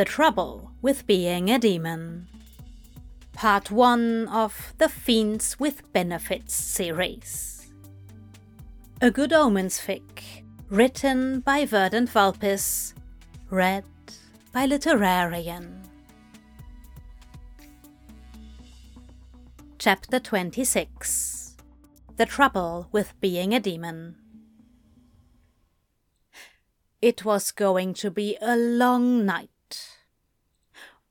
The Trouble with Being a Demon. Part 1 of the Fiends with Benefits series. A Good Omens fic, written by Verdant Valpis, read by Literarian. Chapter 26 The Trouble with Being a Demon. It was going to be a long night.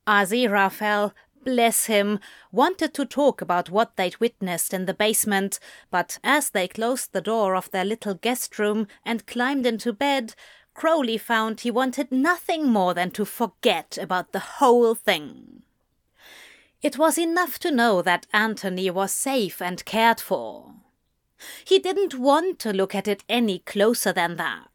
Aziraphale, bless him, wanted to talk about what they'd witnessed in the basement, but as they closed the door of their little guest room and climbed into bed, Crowley found he wanted nothing more than to forget about the whole thing. It was enough to know that Anthony was safe and cared for. He didn't want to look at it any closer than that.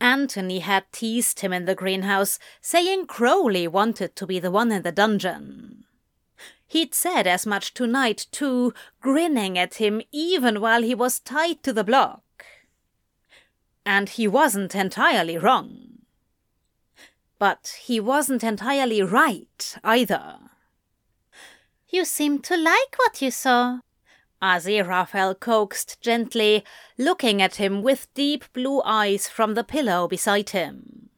Anthony had teased him in the greenhouse, saying Crowley wanted to be the one in the dungeon. He'd said as much tonight, too, grinning at him even while he was tied to the block. And he wasn't entirely wrong. But he wasn't entirely right either. You seem to like what you saw, Aziraphale coaxed gently, looking at him with deep blue eyes from the pillow beside him.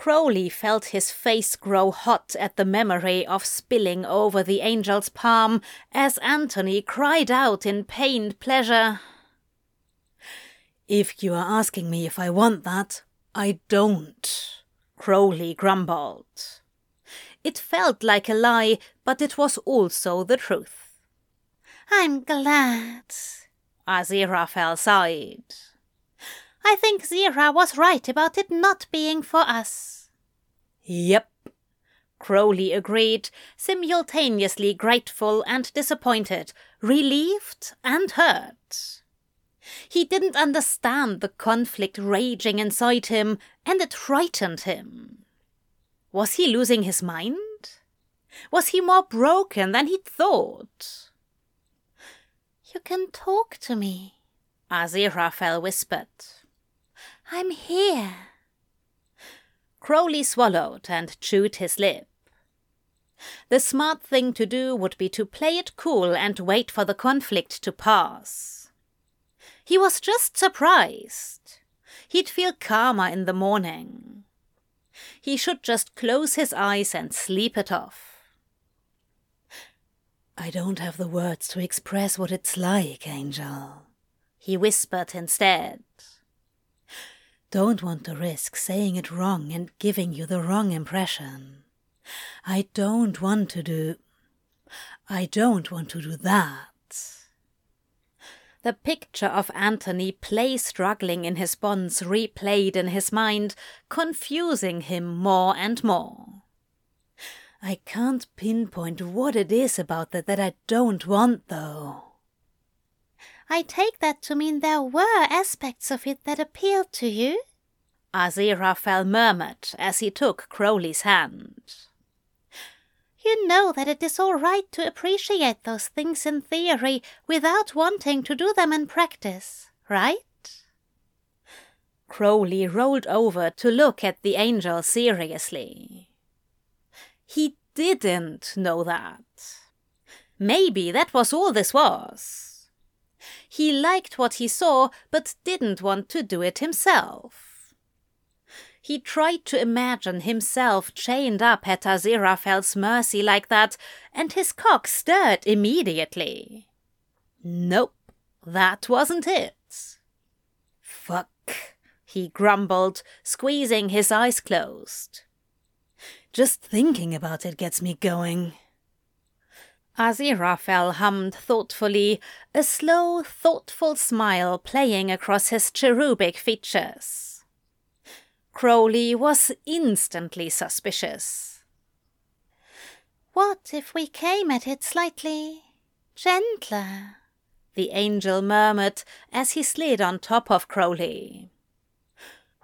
Crowley felt his face grow hot at the memory of spilling over the angel's palm as Anthony cried out in pained pleasure. If you are asking me if I want that, I don't, Crowley grumbled. It felt like a lie, but it was also the truth. I'm glad. Ah, Aziraphale sighed. I think Zira was right about it not being for us. Yep. Crowley agreed, simultaneously grateful and disappointed, relieved and hurt. He didn't understand the conflict raging inside him, and it frightened him. Was he losing his mind? Was he more broken than he'd thought? You can talk to me, Aziraphale whispered. I'm here. Crowley swallowed and chewed his lip. The smart thing to do would be to play it cool and wait for the conflict to pass. He was just surprised. He'd feel calmer in the morning. He should just close his eyes and sleep it off. I don't have the words to express what it's like, Angel. He whispered instead. Don't want to risk saying it wrong and giving you the wrong impression. I don't want to do. I don't want to do that. The picture of Anthony play struggling in his bonds replayed in his mind, confusing him more and more. I can't pinpoint what it is about that that I don't want, though. I take that to mean there were aspects of it that appealed to you? Aziraphale murmured as he took Crowley's hand. You know that it is all right to appreciate those things in theory without wanting to do them in practice, right? Crowley rolled over to look at the angel seriously. He didn't know that. Maybe that was all this was. He liked what he saw, but didn't want to do it himself. He tried to imagine himself chained up at Aziraphale's mercy like that, and his cock stirred immediately. Nope, that wasn't it. Fuck, he grumbled, squeezing his eyes closed. Just thinking about it gets me going. Aziraphale hummed thoughtfully, a slow, thoughtful smile playing across his cherubic features. Crowley was instantly suspicious. What if we came at it slightly gentler? The angel murmured as he slid on top of Crowley.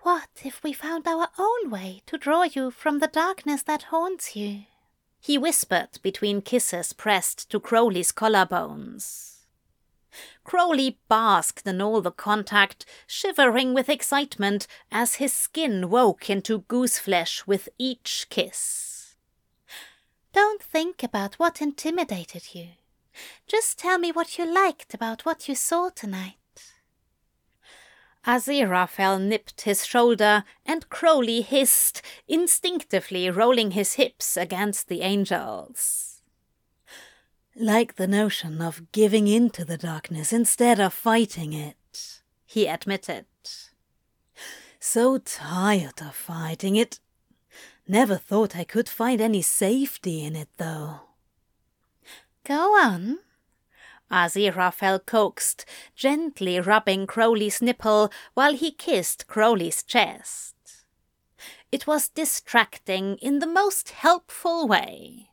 What if we found our own way to draw you from the darkness that haunts you? He whispered between kisses pressed to Crowley's collarbones. Crowley basked in all the contact, shivering with excitement as his skin woke into goose flesh with each kiss. Don't think about what intimidated you. Just tell me what you liked about what you saw tonight. Aziraphale nipped his shoulder, and Crowley hissed, instinctively rolling his hips against the angel's. Like the notion of giving in to the darkness instead of fighting it, he admitted. So tired of fighting it. Never thought I could find any safety in it, though. Go on, Aziraphale coaxed, gently rubbing Crowley's nipple while he kissed Crowley's chest. It was distracting in the most helpful way.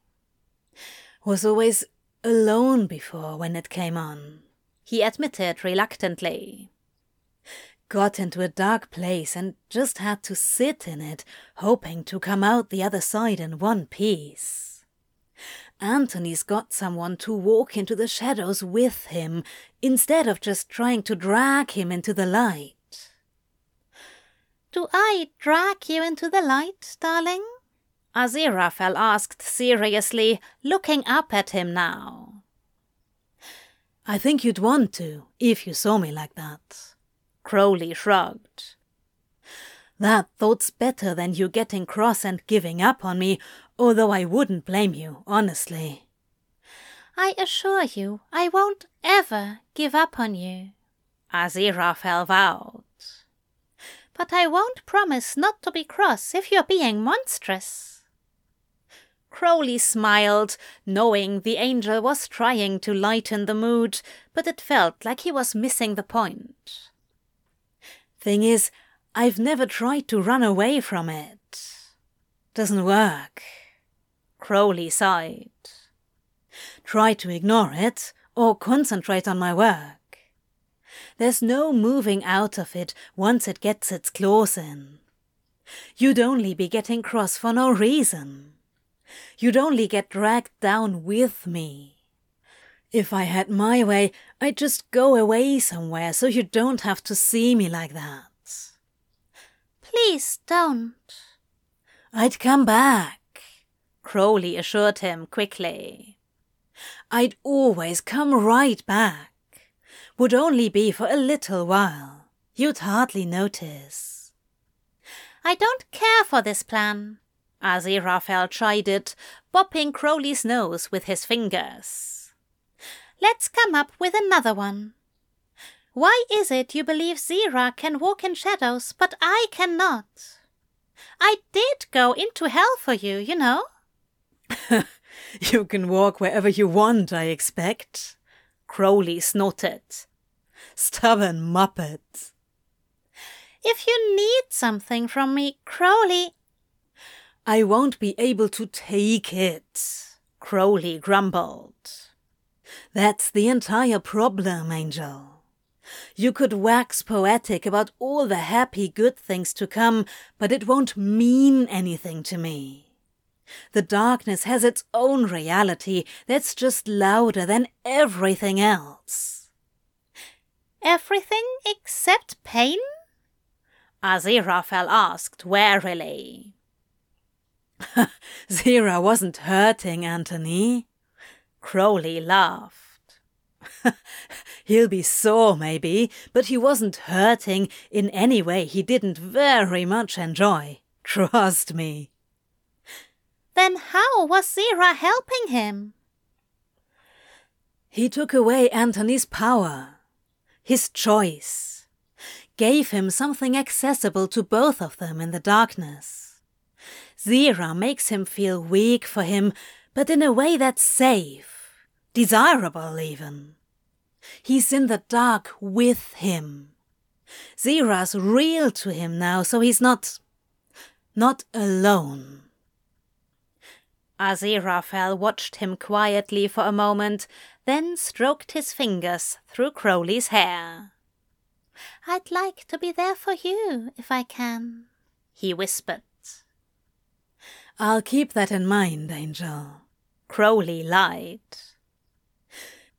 Was always alone before when it came on, he admitted reluctantly. Got into a dark place and just had to sit in it, hoping to come out the other side in one piece. Anthony's got someone to walk into the shadows with him instead of just trying to drag him into the light. Do I drag you into the light, darling? Aziraphale asked seriously, looking up at him now. I think you'd want to, if you saw me like that. Crowley shrugged. That thought's better than you getting cross and giving up on me, although I wouldn't blame you, honestly. I assure you, I won't ever give up on you, Aziraphale vowed. But I won't promise not to be cross if you're being monstrous. Crowley smiled, knowing the angel was trying to lighten the mood, but it felt like he was missing the point. Thing is, I've never tried to run away from it. Doesn't work. Crowley sighed. Try to ignore it or concentrate on my work. There's no moving out of it once it gets its claws in. You'd only be getting cross for no reason. You'd only get dragged down with me. If I had my way, I'd just go away somewhere so you don't have to see me like that. Please don't. I'd come back, Crowley assured him quickly. I'd always come right back. Would only be for a little while. You'd hardly notice. I don't care for this plan, Aziraphale chided, bopping Crowley's nose with his fingers. Let's come up with another one. Why is it you believe Zira can walk in shadows, but I cannot? I did go into hell for you, you know. you can walk wherever you want, I expect. Crowley snorted. Stubborn muppet. If you need something from me, Crowley. I won't be able to take it, Crowley grumbled. That's the entire problem, Angel. You could wax poetic about all the happy good things to come, but it won't mean anything to me. The darkness has its own reality that's just louder than everything else. Everything except pain? Aziraphale asked warily. Zira wasn't hurting, Antony. Crowley laughed. He'll be sore, maybe, but he wasn't hurting in any way he didn't very much enjoy. Trust me. Then how was Zira helping him? He took away Anthony's power, his choice, gave him something accessible to both of them in the darkness. Zira makes him feel weak for him, but in a way that's safe, desirable even. He's in the dark with him. Zira's real to him now, so he's not. not alone. Aziraphale watched him quietly for a moment, then stroked his fingers through Crowley's hair. I'd like to be there for you, if I can, he whispered. I'll keep that in mind, Angel. Crowley lied.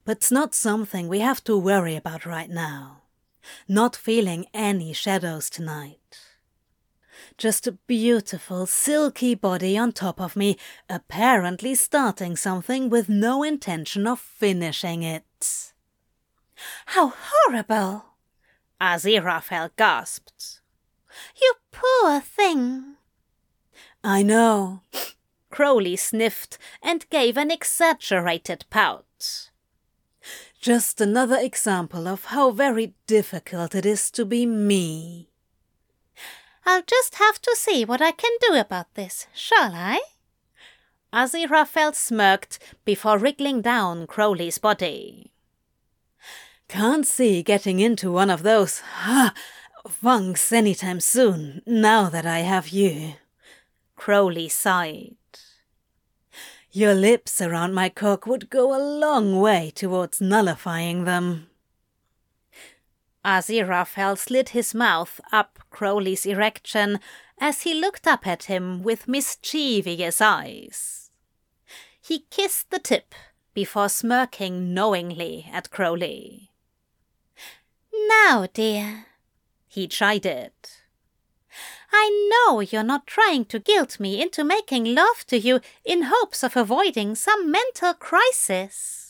but it's not something we have to worry about right now. Not feeling any shadows tonight. Just a beautiful, silky body on top of me, apparently starting something with no intention of finishing it. How horrible! Aziraphale gasped. You poor thing. I know. Crowley sniffed and gave an exaggerated pout. Just another example of how very difficult it is to be me. I'll just have to see what I can do about this, shall I? Aziraphale smirked before wriggling down Crowley's body. Can't see getting into one of those ha, funks anytime soon, now that I have you. Crowley sighed. Your lips around my cock would go a long way towards nullifying them. Aziraphale slid his mouth up Crowley's erection as he looked up at him with mischievous eyes. He kissed the tip before smirking knowingly at Crowley. Now, dear, he chided. I know you're not trying to guilt me into making love to you in hopes of avoiding some mental crisis.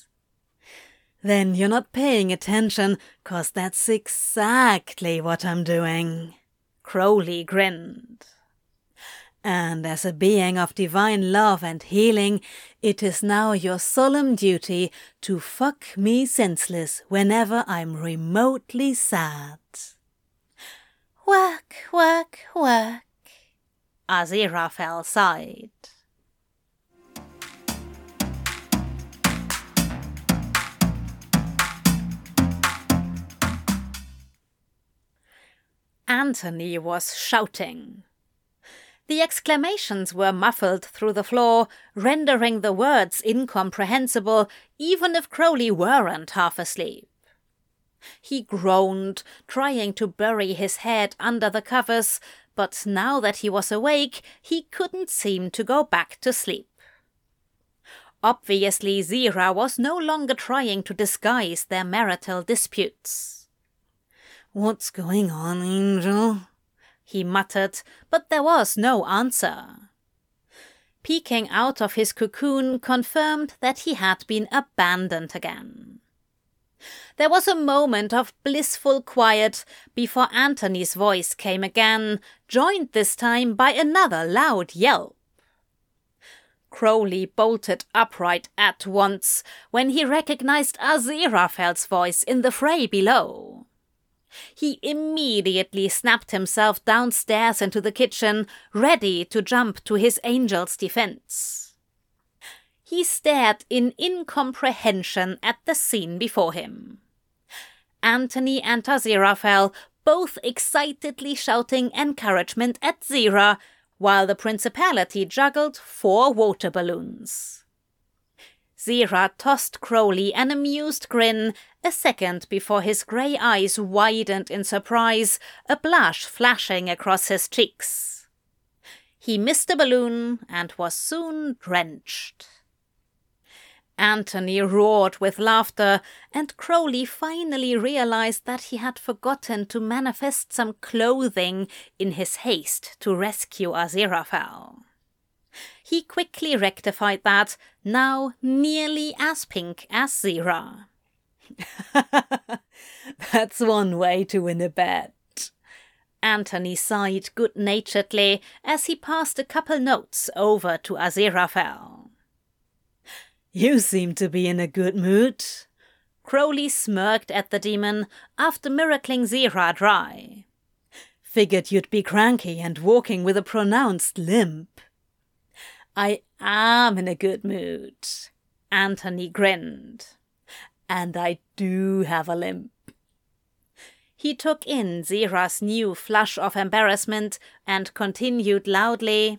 Then you're not paying attention, 'cause that's exactly what I'm doing. Crowley grinned. And as a being of divine love and healing, it is now your solemn duty to fuck me senseless whenever I'm remotely sad. Work, work, work. Aziraphale sighed. Antony was shouting. The exclamations were muffled through the floor, rendering the words incomprehensible, even if Crowley weren't half asleep. He groaned, trying to bury his head under the covers, but now that he was awake, he couldn't seem to go back to sleep. Obviously, Zira was no longer trying to disguise their marital disputes. What's going on, Angel? He muttered, but there was no answer. Peeking out of his cocoon confirmed that he had been abandoned again. There was a moment of blissful quiet before Antony's voice came again, joined this time by another loud yelp. Crowley bolted upright at once when he recognized Aziraphale's voice in the fray below. He immediately snapped himself downstairs into the kitchen, ready to jump to his angel's defense. He stared in incomprehension at the scene before him. Antony and Aziraphale both excitedly shouting encouragement at Zira, while the principality juggled four water balloons. Zira tossed Crowley an amused grin a second before his grey eyes widened in surprise, a blush flashing across his cheeks. He missed a balloon and was soon drenched. Antony roared with laughter, and Crowley finally realized that he had forgotten to manifest some clothing in his haste to rescue Aziraphale. He quickly rectified that, now nearly as pink as Zira. That's one way to win a bet. Antony sighed good naturedly as he passed a couple notes over to Aziraphale. You seem to be in a good mood. Crowley smirked at the demon after miracling Zira dry. Figured you'd be cranky and walking with a pronounced limp. I am in a good mood. Antony grinned. And I do have a limp. He took in Zira's new flush of embarrassment and continued loudly,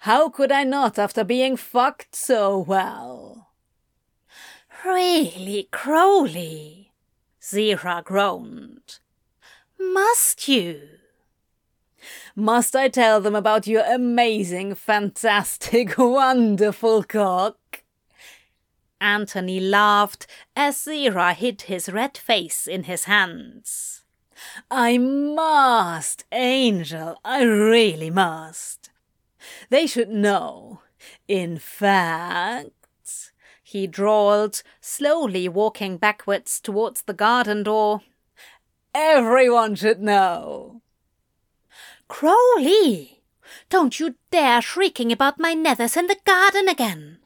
How could I not after being fucked so well? Really, Crowley? Zira groaned. Must you? Must I tell them about your amazing, fantastic, wonderful cock? Anthony laughed as Zira hid his red face in his hands. I must, Angel, I really must. They should know. In fact, he drawled, slowly walking backwards towards the garden door. Everyone should know. Crowley! Don't you dare shrieking about my nethers in the garden again.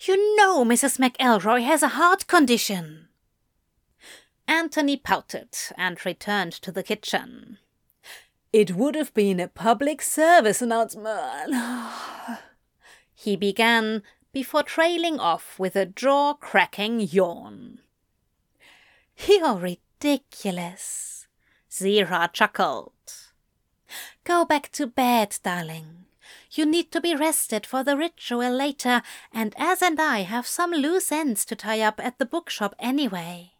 You know Mrs. McElroy has a heart condition. Anthony pouted and returned to the kitchen. It would have been a public service announcement. he began before trailing off with a jaw cracking yawn. You're ridiculous, Zira chuckled. Go back to bed, darling. You need to be rested for the ritual later, and Az and I have some loose ends to tie up at the bookshop anyway.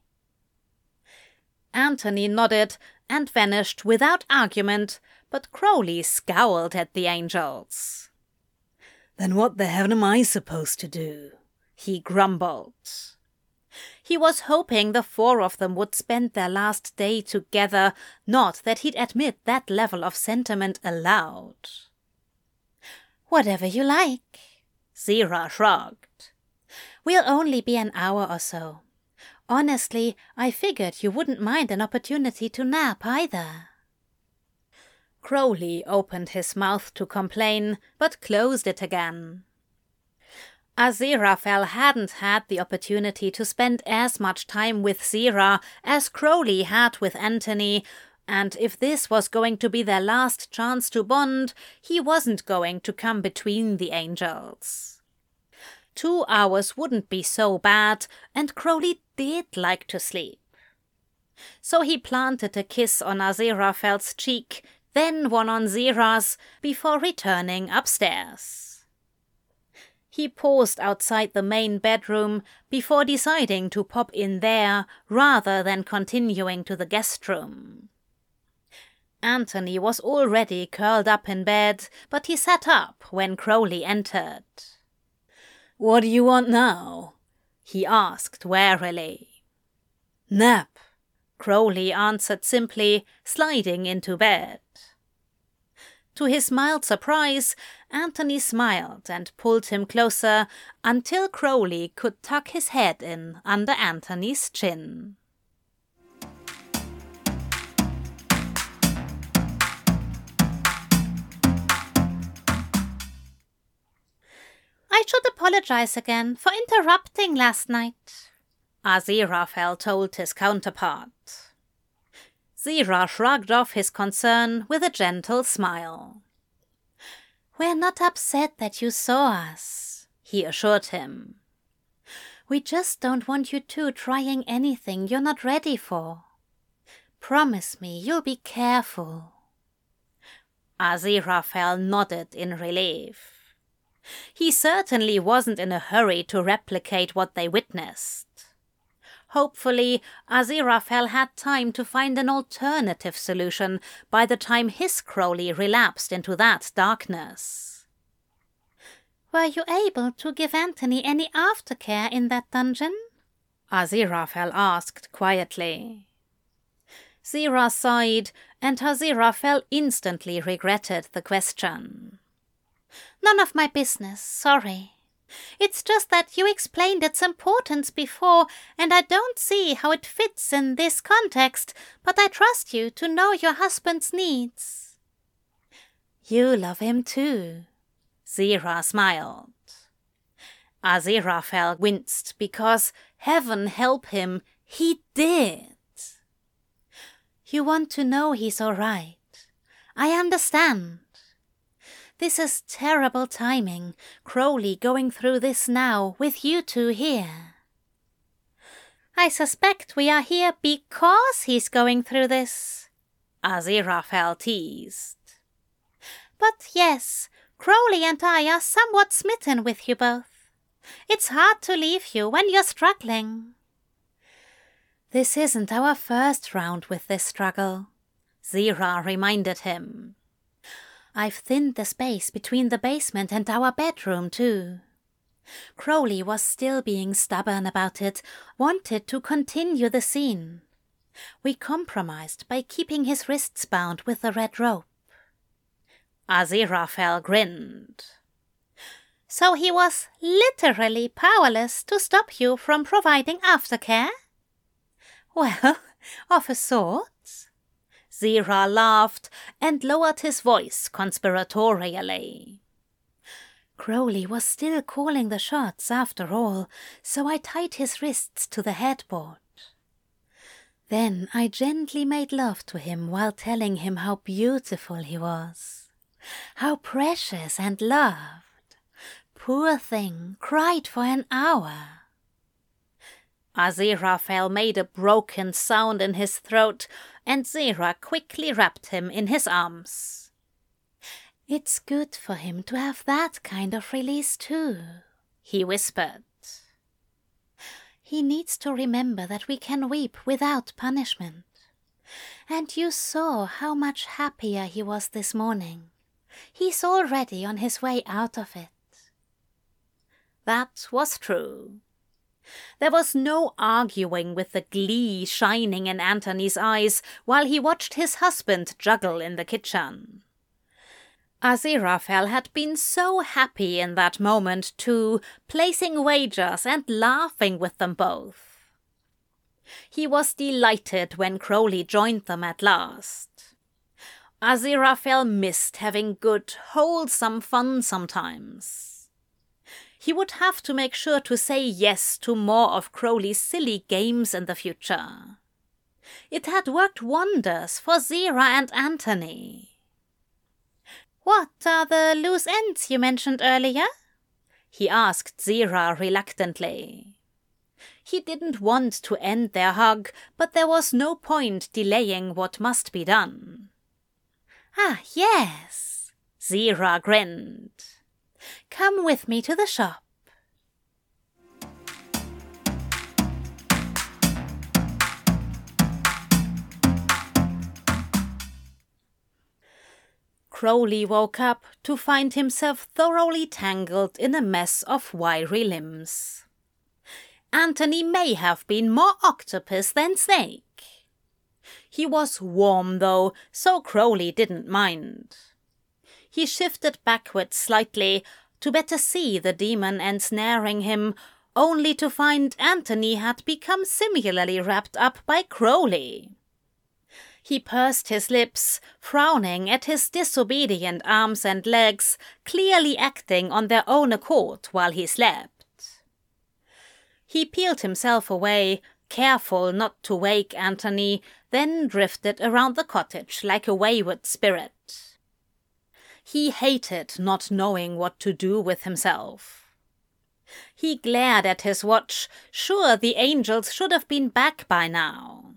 Anthony nodded and vanished without argument, but Crowley scowled at the angels. Then what the heaven am I supposed to do? he grumbled. He was hoping the four of them would spend their last day together, not that he'd admit that level of sentiment aloud. Whatever you like. Zira shrugged. We'll only be an hour or so. Honestly, I figured you wouldn't mind an opportunity to nap either. Crowley opened his mouth to complain, but closed it again. Aziraphale hadn't had the opportunity to spend as much time with Zira as Crowley had with Anthony, and if this was going to be their last chance to bond, he wasn't going to come between the angels. Two hours wouldn't be so bad, and Crowley did like to sleep. So he planted a kiss on Aziraphale's cheek, then one on Zira's, before returning upstairs. He paused outside the main bedroom before deciding to pop in there rather than continuing to the guest room. Anthony was already curled up in bed, but he sat up when Crowley entered. What do you want now? he asked warily. Nap, Crowley answered simply, sliding into bed. To his mild surprise, Anthony smiled and pulled him closer until Crowley could tuck his head in under Anthony's chin. I should apologize again for interrupting last night, Aziraphale told his counterpart. Zira shrugged off his concern with a gentle smile. We're not upset that you saw us, he assured him. We just don't want you two trying anything you're not ready for. Promise me you'll be careful. Aziraphale nodded in relief. He certainly wasn't in a hurry to replicate what they witnessed. Hopefully, Aziraphale had time to find an alternative solution by the time his Crowley relapsed into that darkness. Were you able to give Anthony any aftercare in that dungeon? Aziraphale asked quietly. Zira sighed, and Aziraphale instantly regretted the question. None of my business, sorry. It's just that you explained its importance before, and I don't see how it fits in this context, but I trust you to know your husband's needs. You love him too. Zira smiled. Aziraphale winced because, heaven help him, he did. You want to know he's all right. I understand. This is terrible timing, Crowley going through this now with you two here. I suspect we are here because he's going through this, Aziraphale teased. But yes, Crowley and I are somewhat smitten with you both. It's hard to leave you when you're struggling. This isn't our first round with this struggle, Zira reminded him. I've thinned the space between the basement and our bedroom, too. Crowley was still being stubborn about it, wanted to continue the scene. We compromised by keeping his wrists bound with the red rope. Aziraphale grinned. So he was literally powerless to stop you from providing aftercare? Well, of a sort. Zira laughed and lowered his voice conspiratorially. Crowley was still calling the shots after all, so I tied his wrists to the headboard. Then I gently made love to him while telling him how beautiful he was, how precious and loved. Poor thing cried for an hour. Aziraphale made a broken sound in his throat, and Zira quickly wrapped him in his arms. It's good for him to have that kind of release too, he whispered. He needs to remember that we can weep without punishment. And you saw how much happier he was this morning. He's already on his way out of it. That was true. There was no arguing with the glee shining in Antony's eyes while he watched his husband juggle in the kitchen. Aziraphale had been so happy in that moment too, placing wagers and laughing with them both. He was delighted when Crowley joined them at last. Aziraphale missed having good, wholesome fun sometimes. He would have to make sure to say yes to more of Crowley's silly games in the future. It had worked wonders for Zira and Antony. What are the loose ends you mentioned earlier? He asked Zira reluctantly. He didn't want to end their hug, but there was no point delaying what must be done. Ah, yes, Zira grinned. Come with me to the shop. Crowley woke up to find himself thoroughly tangled in a mess of wiry limbs. Antony may have been more octopus than snake. He was warm, though, so Crowley didn't mind. He shifted backward slightly to better see the demon ensnaring him, only to find Antony had become similarly wrapped up by Crowley. He pursed his lips, frowning at his disobedient arms and legs, clearly acting on their own accord while he slept. He peeled himself away, careful not to wake Antony, then drifted around the cottage like a wayward spirit. He hated not knowing what to do with himself. He glared at his watch, sure the angels should have been back by now.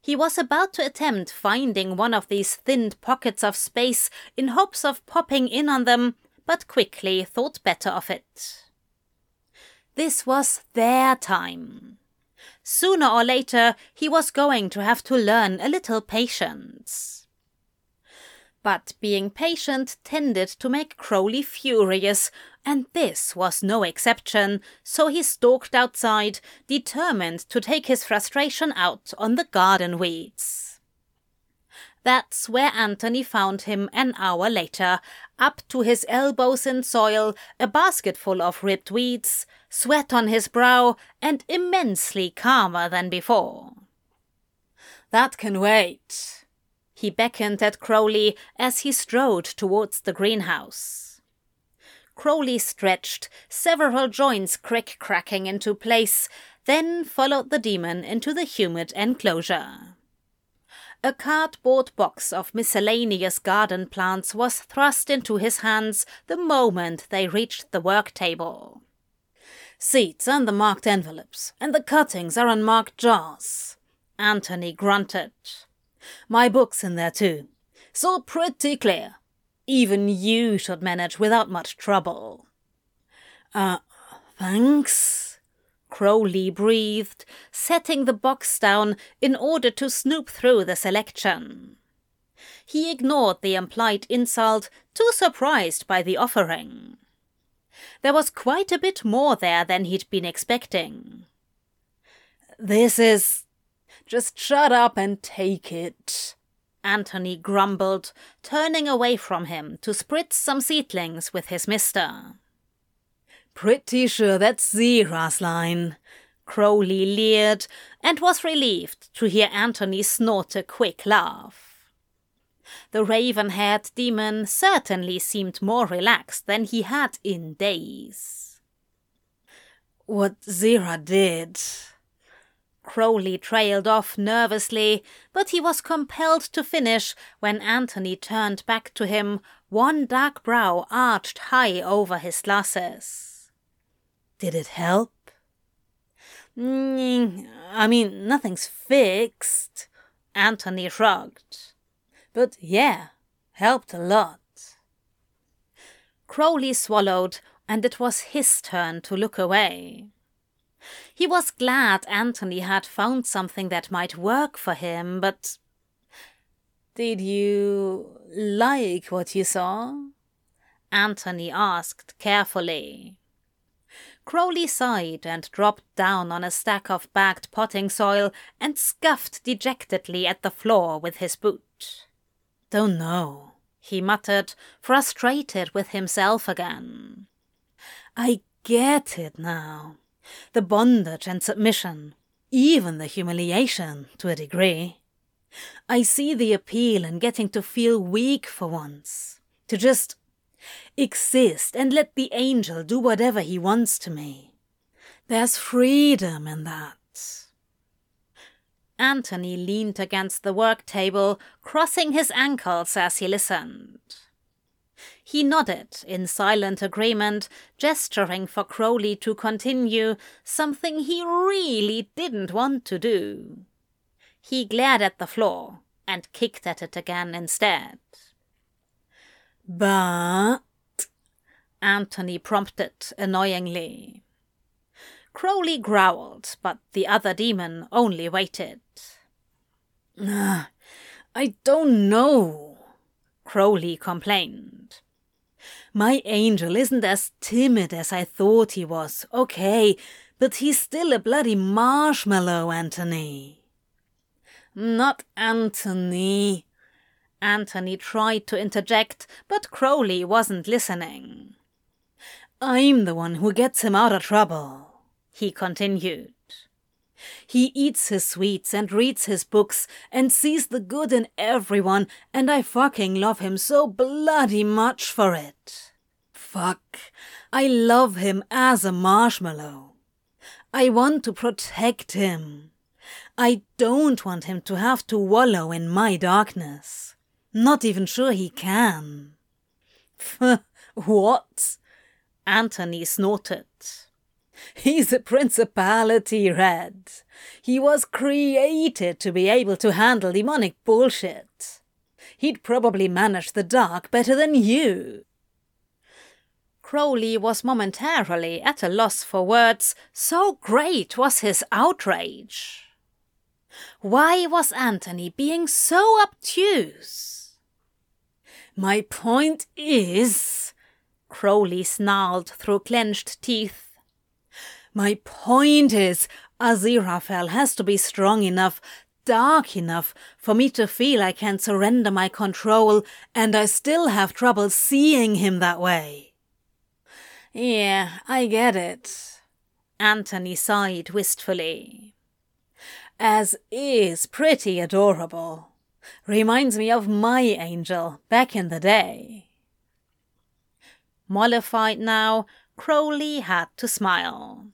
He was about to attempt finding one of these thinned pockets of space in hopes of popping in on them, but quickly thought better of it. This was their time. Sooner or later, he was going to have to learn a little patience. But being patient tended to make Crowley furious, and this was no exception, so he stalked outside, determined to take his frustration out on the garden weeds. That's where Anthony found him an hour later, up to his elbows in soil, a basket full of ripped weeds, sweat on his brow, and immensely calmer than before. That can wait. He beckoned at Crowley as he strode towards the greenhouse. Crowley stretched, several joints crick cracking into place, then followed the demon into the humid enclosure. A cardboard box of miscellaneous garden plants was thrust into his hands the moment they reached the work table. Seeds and the marked envelopes, and the cuttings are in marked jars. Antony grunted. My book's in there too. So pretty clear. Even you should manage without much trouble. Uh, thanks. Crowley breathed, setting the box down in order to snoop through the selection. He ignored the implied insult, too surprised by the offering. There was quite a bit more there than he'd been expecting. This is. Just shut up and take it, Anthony grumbled, turning away from him to spritz some seedlings with his mister. Pretty sure that's Zira's line. Crowley leered and was relieved to hear Anthony snort a quick laugh. The raven haired demon certainly seemed more relaxed than he had in days. What Zira did. Crowley trailed off nervously, but he was compelled to finish when Anthony turned back to him, one dark brow arched high over his glasses. Did it help? Mm, I mean, nothing's fixed. Anthony shrugged. But yeah, helped a lot. Crowley swallowed, and it was his turn to look away. He was glad Anthony had found something that might work for him, but. Did you like what you saw? Anthony asked carefully. Crowley sighed and dropped down on a stack of bagged potting soil and scuffed dejectedly at the floor with his boot. Don't know, he muttered, frustrated with himself again. I get it now. The bondage and submission, even the humiliation to a degree. I see the appeal in getting to feel weak for once, to just exist and let the angel do whatever he wants to me. There's freedom in that. Anthony leaned against the work table, crossing his ankles as he listened. He nodded in silent agreement, gesturing for Crowley to continue, something he really didn't want to do. He glared at the floor and kicked at it again instead. But Anthony prompted annoyingly. Crowley growled, but the other demon only waited. Uh, I don't know, Crowley complained. My angel isn't as timid as I thought he was, okay, but he's still a bloody marshmallow, Anthony. Not Anthony. Anthony tried to interject, but Crowley wasn't listening. I'm the one who gets him out of trouble, he continued. He eats his sweets and reads his books and sees the good in everyone, and I fucking love him so bloody much for it. Fuck. I love him as a marshmallow. I want to protect him. I don't want him to have to wallow in my darkness. Not even sure he can. what? Anthony snorted. He's a principality, Red. He was created to be able to handle demonic bullshit. He'd probably manage the dark better than you. Crowley was momentarily at a loss for words, so great was his outrage. Why was Anthony being so obtuse? My point is, Crowley snarled through clenched teeth. My point is, Aziraphale has to be strong enough, dark enough, for me to feel I can surrender my control, and I still have trouble seeing him that way. Yeah, I get it. Anthony sighed wistfully. As is pretty adorable. Reminds me of my angel back in the day. Mollified now, Crowley had to smile.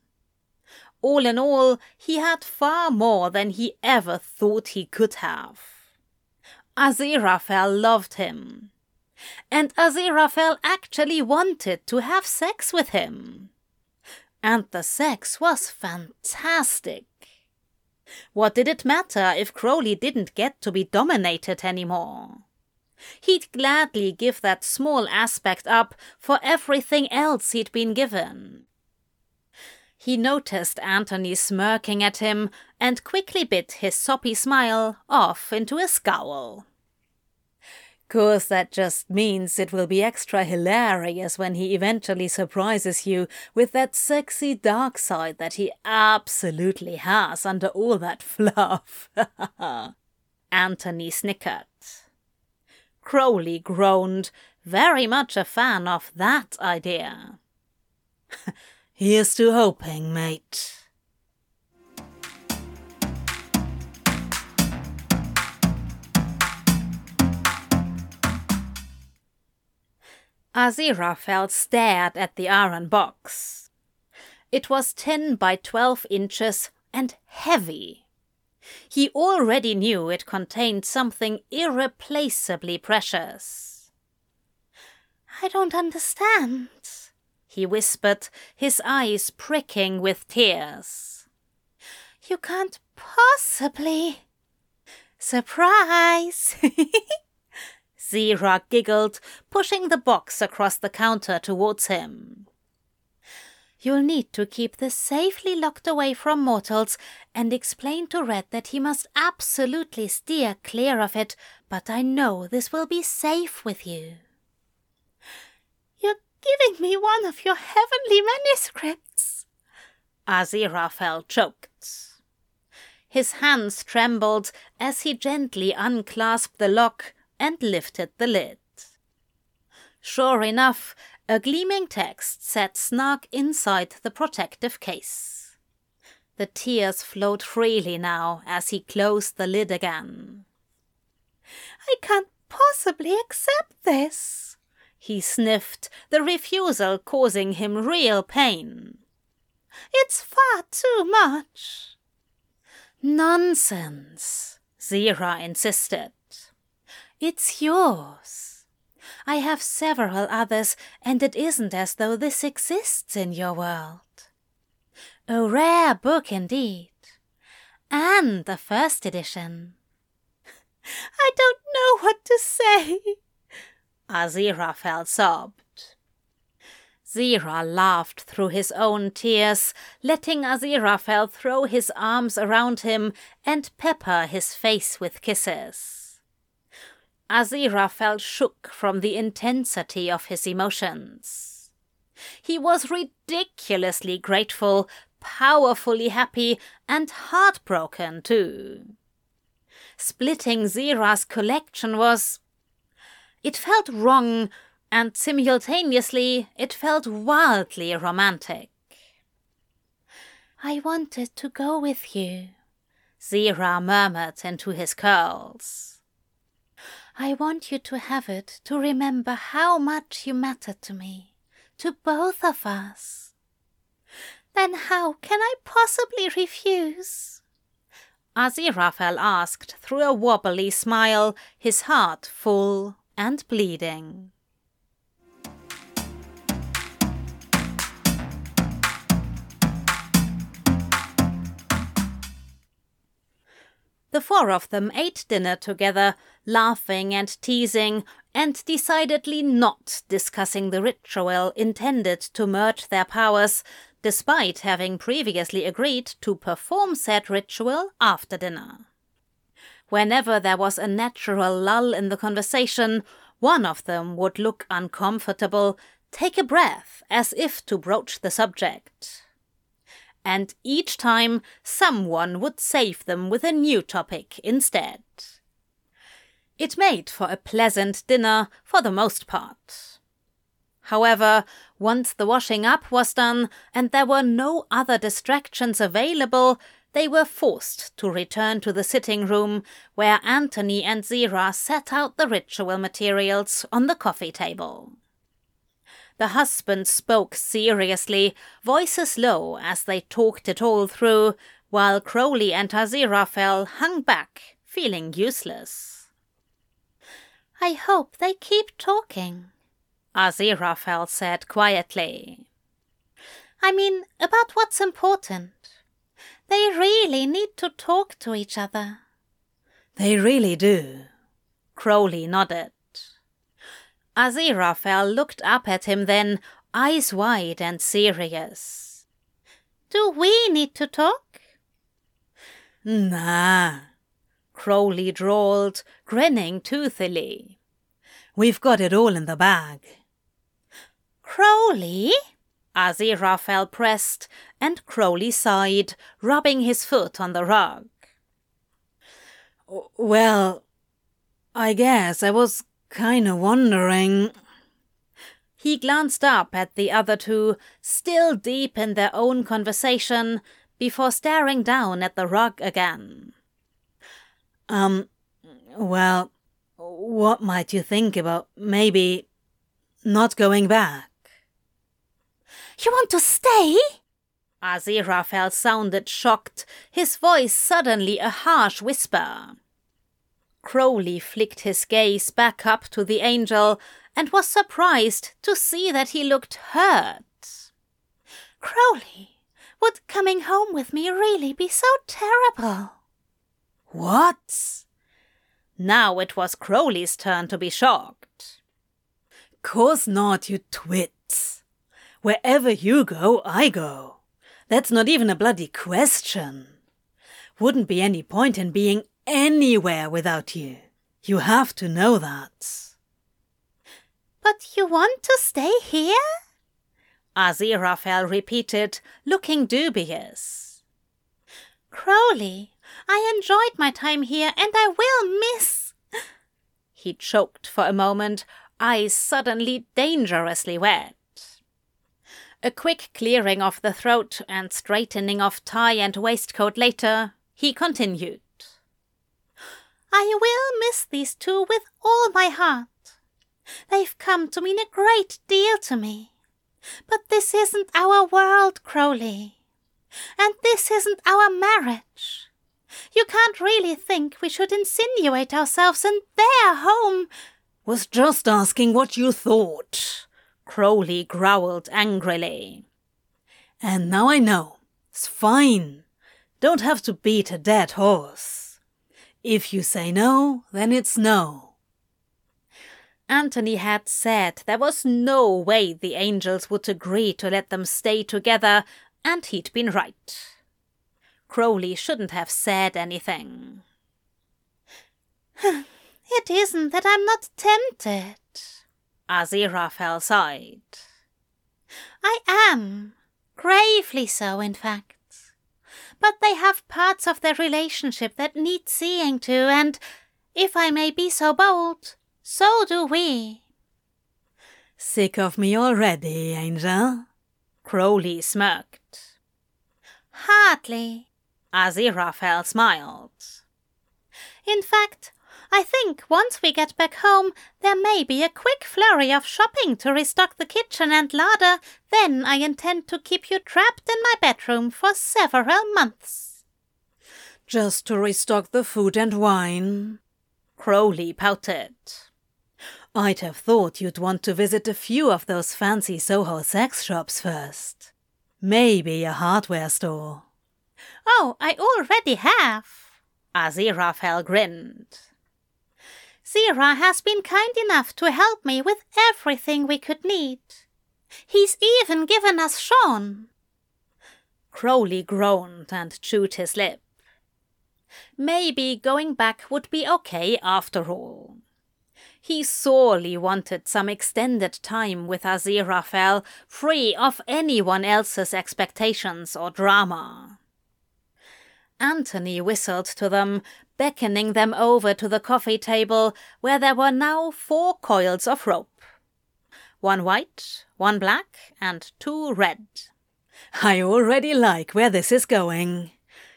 All in all, he had far more than he ever thought he could have. Aziraphale loved him. And Aziraphale actually wanted to have sex with him. And the sex was fantastic. What did it matter if Crowley didn't get to be dominated anymore? He'd gladly give that small aspect up for everything else he'd been given. He noticed Anthony smirking at him and quickly bit his soppy smile off into a scowl. course, that just means it will be extra hilarious when he eventually surprises you with that sexy dark side that he absolutely has under all that fluff. Anthony snickered. Crowley groaned, very much a fan of that idea. Here's to hoping, mate. Aziraphale stared at the iron box. It was ten by twelve inches and heavy. He already knew it contained something irreplaceably precious. I don't understand, he whispered, his eyes pricking with tears. You can't possibly. Surprise! Zira giggled, pushing the box across the counter towards him. You'll need to keep this safely locked away from mortals and explain to Red that he must absolutely steer clear of it, but I know this will be safe with you. Giving me one of your heavenly manuscripts. Aziraphale choked. His hands trembled as he gently unclasped the lock and lifted the lid. Sure enough, a gleaming text sat snug inside the protective case. The tears flowed freely now as he closed the lid again. I can't possibly accept this, he sniffed, the refusal causing him real pain. It's far too much. Nonsense, Zira insisted. It's yours. I have several others, and it isn't as though this exists in your world. A rare book indeed. And the first edition. I don't know what to say. Aziraphale sobbed. Zira laughed through his own tears, letting Aziraphale throw his arms around him and pepper his face with kisses. Aziraphale shook from the intensity of his emotions. He was ridiculously grateful, powerfully happy, and heartbroken too. Splitting Zira's collection was. It felt wrong, and simultaneously it felt wildly romantic. I wanted to go with you, Zira murmured into his curls. I want you to have it to remember how much you matter to me, to both of us. Then how can I possibly refuse? Aziraphale asked through a wobbly smile, his heart full and bleeding. The four of them ate dinner together, laughing and teasing, and decidedly not discussing the ritual intended to merge their powers, despite having previously agreed to perform said ritual after dinner. Whenever there was a natural lull in the conversation, one of them would look uncomfortable, take a breath as if to broach the subject and each time someone would save them with a new topic instead. It made for a pleasant dinner for the most part. However, once the washing up was done and there were no other distractions available, they were forced to return to the sitting room where Anthony and Zira set out the ritual materials on the coffee table. The husband spoke seriously, voices low as they talked it all through, while Crowley and Aziraphale hung back, feeling useless. I hope they keep talking, Aziraphale said quietly. I mean, about what's important. They really need to talk to each other. They really do. Crowley nodded. Aziraphale looked up at him then, eyes wide and serious. Do we need to talk? Nah, Crowley drawled, grinning toothily. We've got it all in the bag. Crowley? Aziraphale pressed, and Crowley sighed, rubbing his foot on the rug. Well, I guess I was kinda wondering. He glanced up at the other two, still deep in their own conversation, before staring down at the rug again. Um, well, what might you think about maybe not going back? You want to stay? Aziraphale sounded shocked, his voice suddenly a harsh whisper. Crowley flicked his gaze back up to the angel and was surprised to see that he looked hurt. Crowley, would coming home with me really be so terrible? What? Now it was Crowley's turn to be shocked. Course not, you twits. Wherever you go, I go. That's not even a bloody question. Wouldn't be any point in being anywhere without you. You have to know that. But you want to stay here? Aziraphale repeated, looking dubious. Crowley, I enjoyed my time here and I will miss. He choked for a moment, eyes suddenly dangerously wet. A quick clearing of the throat and straightening of tie and waistcoat later, he continued. I will miss these two with all my heart. They've come to mean a great deal to me. But this isn't our world, Crowley. And this isn't our marriage. You can't really think we should insinuate ourselves in their home. Was just asking what you thought. Crowley growled angrily. And now I know. It's fine. Don't have to beat a dead horse. If you say no, then it's no. Anthony had said there was no way the angels would agree to let them stay together, and he'd been right. Crowley shouldn't have said anything. it isn't that I'm not tempted. Aziraphale sighed. I am. Gravely so, in fact. But they have parts of their relationship that need seeing to, and, if I may be so bold, so do we. Sick of me already, Angel? Crowley smirked. Hardly. Aziraphale smiled. In fact, I think once we get back home, there may be a quick flurry of shopping to restock the kitchen and larder. Then I intend to keep you trapped in my bedroom for several months. Just to restock the food and wine? Crowley pouted. I'd have thought you'd want to visit a few of those fancy Soho sex shops first. Maybe a hardware store. Oh, I already have. Aziraphale grinned. Zira has been kind enough to help me with everything we could need. He's even given us Sean. Crowley groaned and chewed his lip. Maybe going back would be okay after all. He sorely wanted some extended time with Aziraphale, free of anyone else's expectations or drama. Anthony whistled to them, beckoning them over to the coffee table, where there were now four coils of rope one white, one black, and two red. I already like where this is going.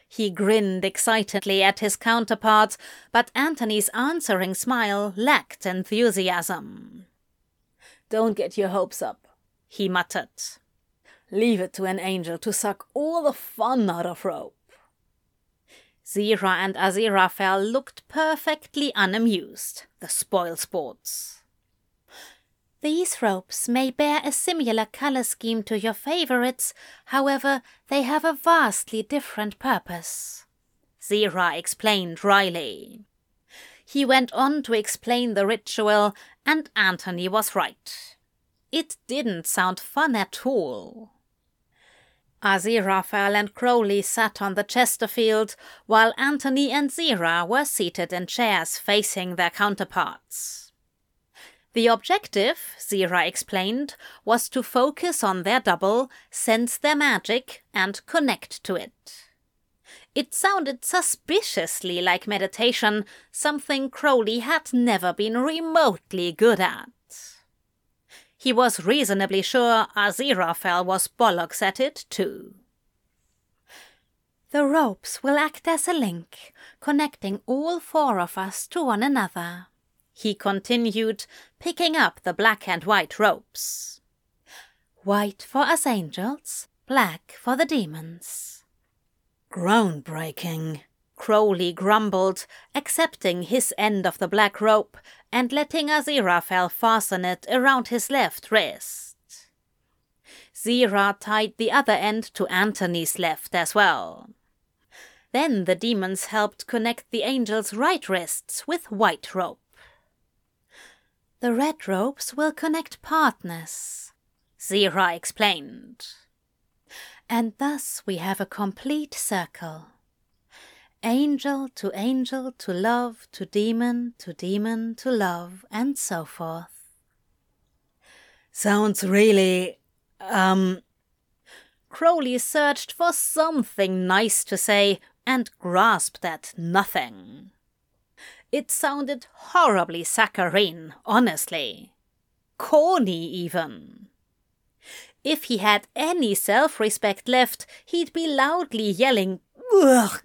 He grinned excitedly at his counterparts, but Anthony's answering smile lacked enthusiasm. Don't get your hopes up, he muttered. Leave it to an angel to suck all the fun out of rope. Zira and Aziraphale looked perfectly unamused, the spoil sports. These ropes may bear a similar color scheme to your favorites, however, they have a vastly different purpose. Zira explained dryly. He went on to explain the ritual, and Anthony was right. It didn't sound fun at all. Aziraphale and Crowley sat on the Chesterfield, while Anthony and Zira were seated in chairs facing their counterparts. The objective, Zira explained, was to focus on their double, sense their magic, and connect to it. It sounded suspiciously like meditation, something Crowley had never been remotely good at. He was reasonably sure Aziraphale was bollocks at it too. The ropes will act as a link, connecting all four of us to one another, he continued, picking up the black and white ropes. White for us angels, black for the demons. Groundbreaking, Crowley grumbled, accepting his end of the black rope and letting Aziraphale fasten it around his left wrist. Zira tied the other end to Antony's left as well. Then the demons helped connect the angel's right wrists with white rope. The red ropes will connect partners, Zira explained. And thus we have a complete circle. Angel to angel to love to demon to demon to love and so forth. Sounds really, um. Crowley searched for something nice to say and grasped at nothing. It sounded horribly saccharine, honestly. Corny, even. If he had any self respect left, he'd be loudly yelling, Ugh!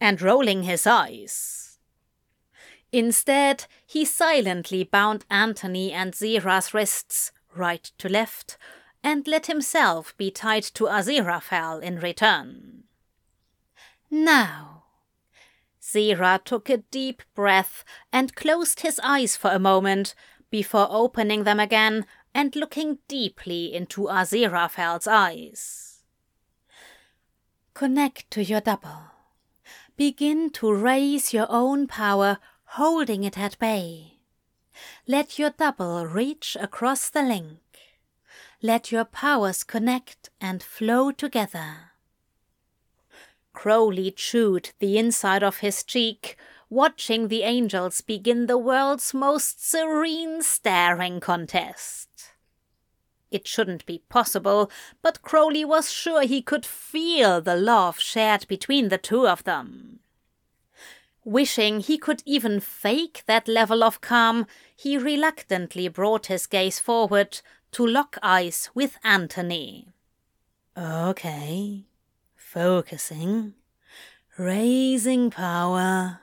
And rolling his eyes. Instead, he silently bound Antony and Zira's wrists, right to left, and let himself be tied to Aziraphale in return. Now, Zira took a deep breath and closed his eyes for a moment before opening them again and looking deeply into Aziraphale's eyes. Connect to your double. Begin to raise your own power, holding it at bay. Let your double reach across the link. Let your powers connect and flow together. Crowley chewed the inside of his cheek, watching the angels begin the world's most serene staring contest. It shouldn't be possible, but Crowley was sure he could feel the love shared between the two of them. Wishing he could even fake that level of calm, he reluctantly brought his gaze forward to lock eyes with Antony. Okay, focusing, raising power.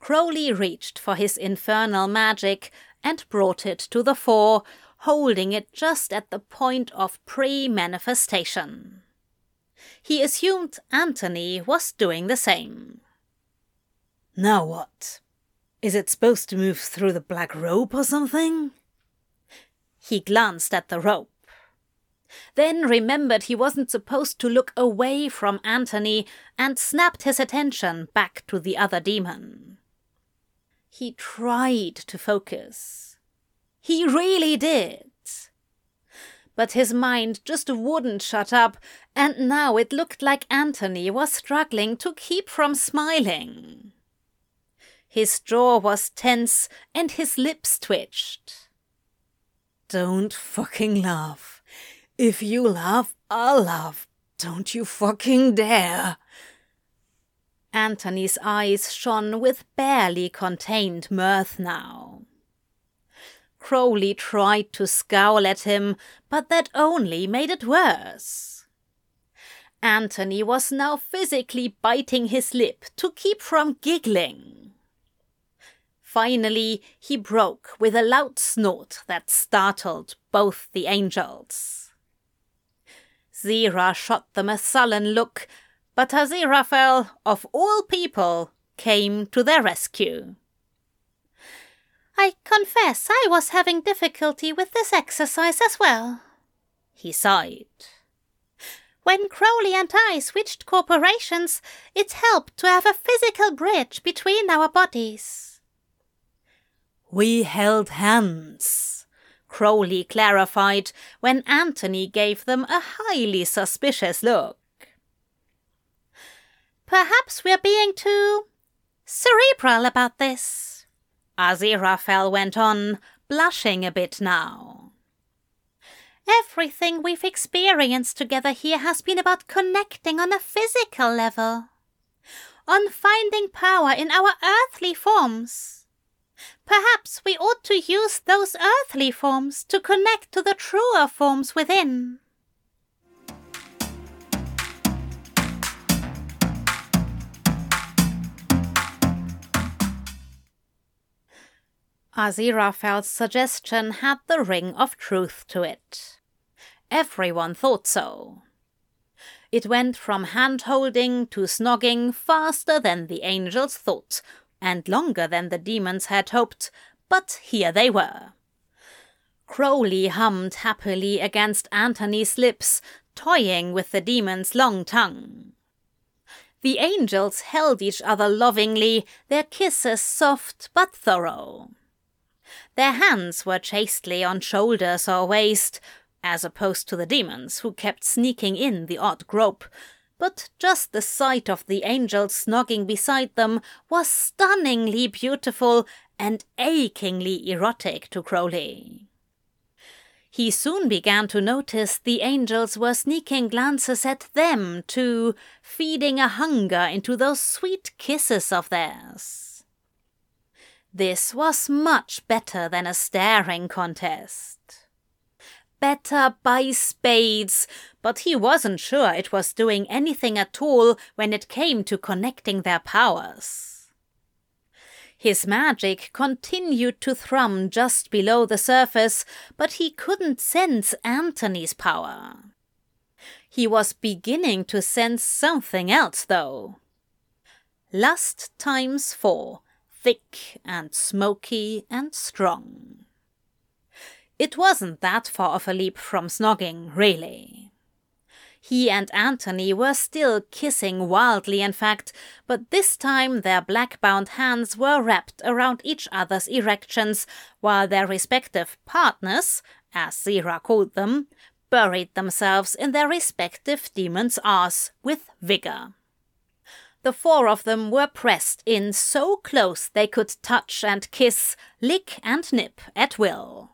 Crowley reached for his infernal magic and brought it to the fore, holding it just at the point of pre manifestation. He assumed Antony was doing the same. Now what? Is it supposed to move through the black rope or something? He glanced at the rope then remembered he wasn't supposed to look away from Antony and snapped his attention back to the other demon. He tried to focus. He really did. But his mind just wouldn't shut up, and now it looked like Anthony was struggling to keep from smiling. His jaw was tense and his lips twitched. Don't fucking laugh. If you laugh, I'll laugh. Don't you fucking dare. Antony's eyes shone with barely contained mirth now. Crowley tried to scowl at him, but that only made it worse. Antony was now physically biting his lip to keep from giggling. Finally, he broke with a loud snort that startled both the angels. Zira shot them a sullen look, but Aziraphale, of all people, came to their rescue. I confess I was having difficulty with this exercise as well, he sighed. When Crowley and I switched corporations, it helped to have a physical bridge between our bodies. We held hands, Crowley clarified when Antony gave them a highly suspicious look. Perhaps we're being too cerebral about this, Aziraphale went on, blushing a bit now. Everything we've experienced together here has been about connecting on a physical level, on finding power in our earthly forms. Perhaps we ought to use those earthly forms to connect to the truer forms within. Aziraphale's suggestion had the ring of truth to it. Everyone thought so. It went from hand holding to snogging faster than the angels thought, and longer than the demons had hoped, but here they were. Crowley hummed happily against Antony's lips, toying with the demon's long tongue. The angels held each other lovingly, their kisses soft but thorough. Their hands were chastely on shoulders or waist, as opposed to the demons who kept sneaking in the odd grope. But just the sight of the angel snogging beside them was stunningly beautiful and achingly erotic to Crowley. He soon began to notice the angels were sneaking glances at them too, feeding a hunger into those sweet kisses of theirs. This was much better than a staring contest. Better by spades, but he wasn't sure it was doing anything at all when it came to connecting their powers. His magic continued to thrum just below the surface, but he couldn't sense Antony's power. He was beginning to sense something else, though. Lust times four thick and smoky and strong. It wasn't that far of a leap from snogging, really. He and Anthony were still kissing wildly, in fact, but this time their black bound hands were wrapped around each other's erections, while their respective partners, as Zira called them, buried themselves in their respective demon's arse with vigor. The four of them were pressed in so close they could touch and kiss, lick and nip at will.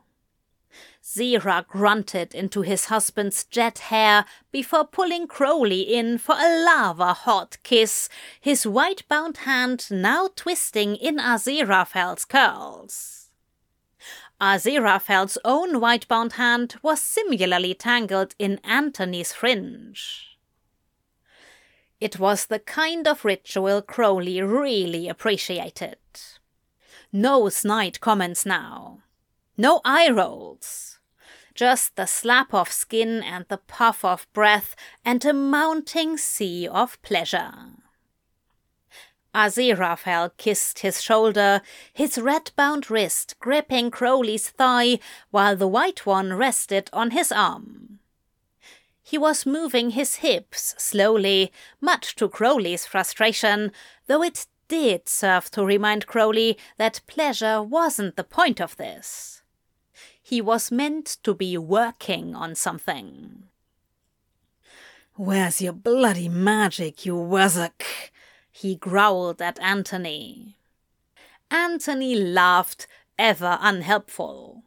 Zira grunted into his husband's jet hair before pulling Crowley in for a lava hot kiss, his white bound hand now twisting in Aziraphale's curls. Aziraphale's own white bound hand was similarly tangled in Antony's fringe. It was the kind of ritual Crowley really appreciated. No snide comments now. No eye rolls. Just the slap of skin and the puff of breath and a mounting sea of pleasure. Aziraphale kissed his shoulder, his red-bound wrist gripping Crowley's thigh, while the white one rested on his arm. He was moving his hips slowly, much to Crowley's frustration, though it did serve to remind Crowley that pleasure wasn't the point of this. He was meant to be working on something. Where's your bloody magic, you wazzock? He growled at Antony. Antony laughed, ever unhelpful.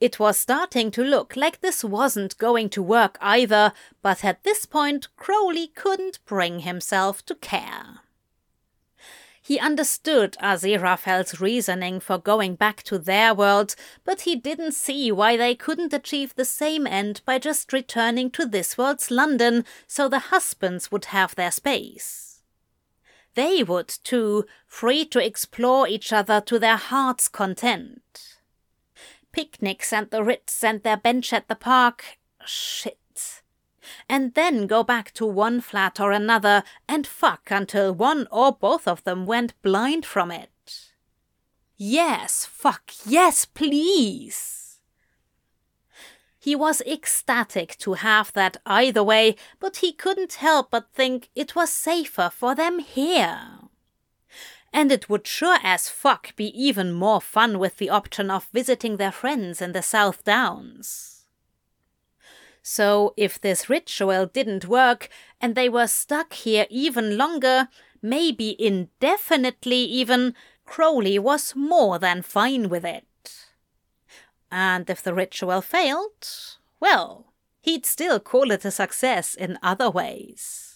It was starting to look like this wasn't going to work either, but at this point Crowley couldn't bring himself to care. He understood Aziraphale's reasoning for going back to their world, but he didn't see why they couldn't achieve the same end by just returning to this world's London so the husbands would have their space. They would, too, free to explore each other to their heart's content picnics and the Ritz and their bench at the park. Shit. And then go back to one flat or another and fuck until one or both of them went blind from it. Yes, fuck, yes, please. He was ecstatic to have that either way, but he couldn't help but think it was safer for them here and it would sure as fuck be even more fun with the option of visiting their friends in the South Downs. So, if this ritual didn't work and they were stuck here even longer, maybe indefinitely even, Crowley was more than fine with it. And if the ritual failed, well, he'd still call it a success in other ways.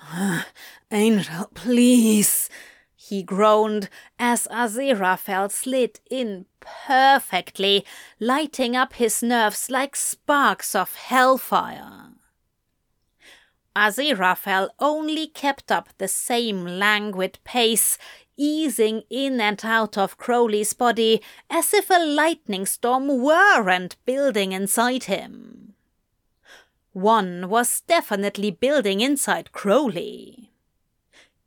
Angel, please, he groaned as Aziraphale slid in perfectly, lighting up his nerves like sparks of hellfire. Aziraphale only kept up the same languid pace, easing in and out of Crowley's body as if a lightning storm weren't building inside him. One was definitely building inside Crowley.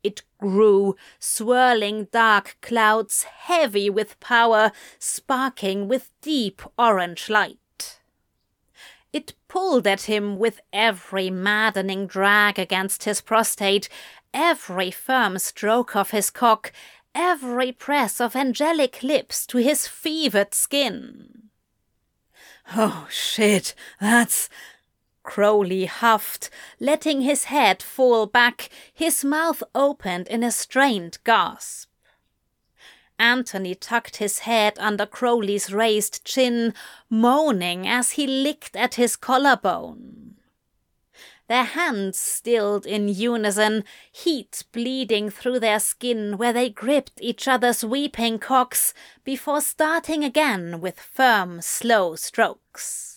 It grew, swirling dark clouds heavy with power, sparking with deep orange light. It pulled at him with every maddening drag against his prostate, every firm stroke of his cock, every press of angelic lips to his fevered skin. Oh shit, that's Crowley huffed, letting his head fall back, his mouth opened in a strained gasp. Anthony tucked his head under Crowley's raised chin, moaning as he licked at his collarbone. Their hands stilled in unison, heat bleeding through their skin where they gripped each other's weeping cocks before starting again with firm, slow strokes.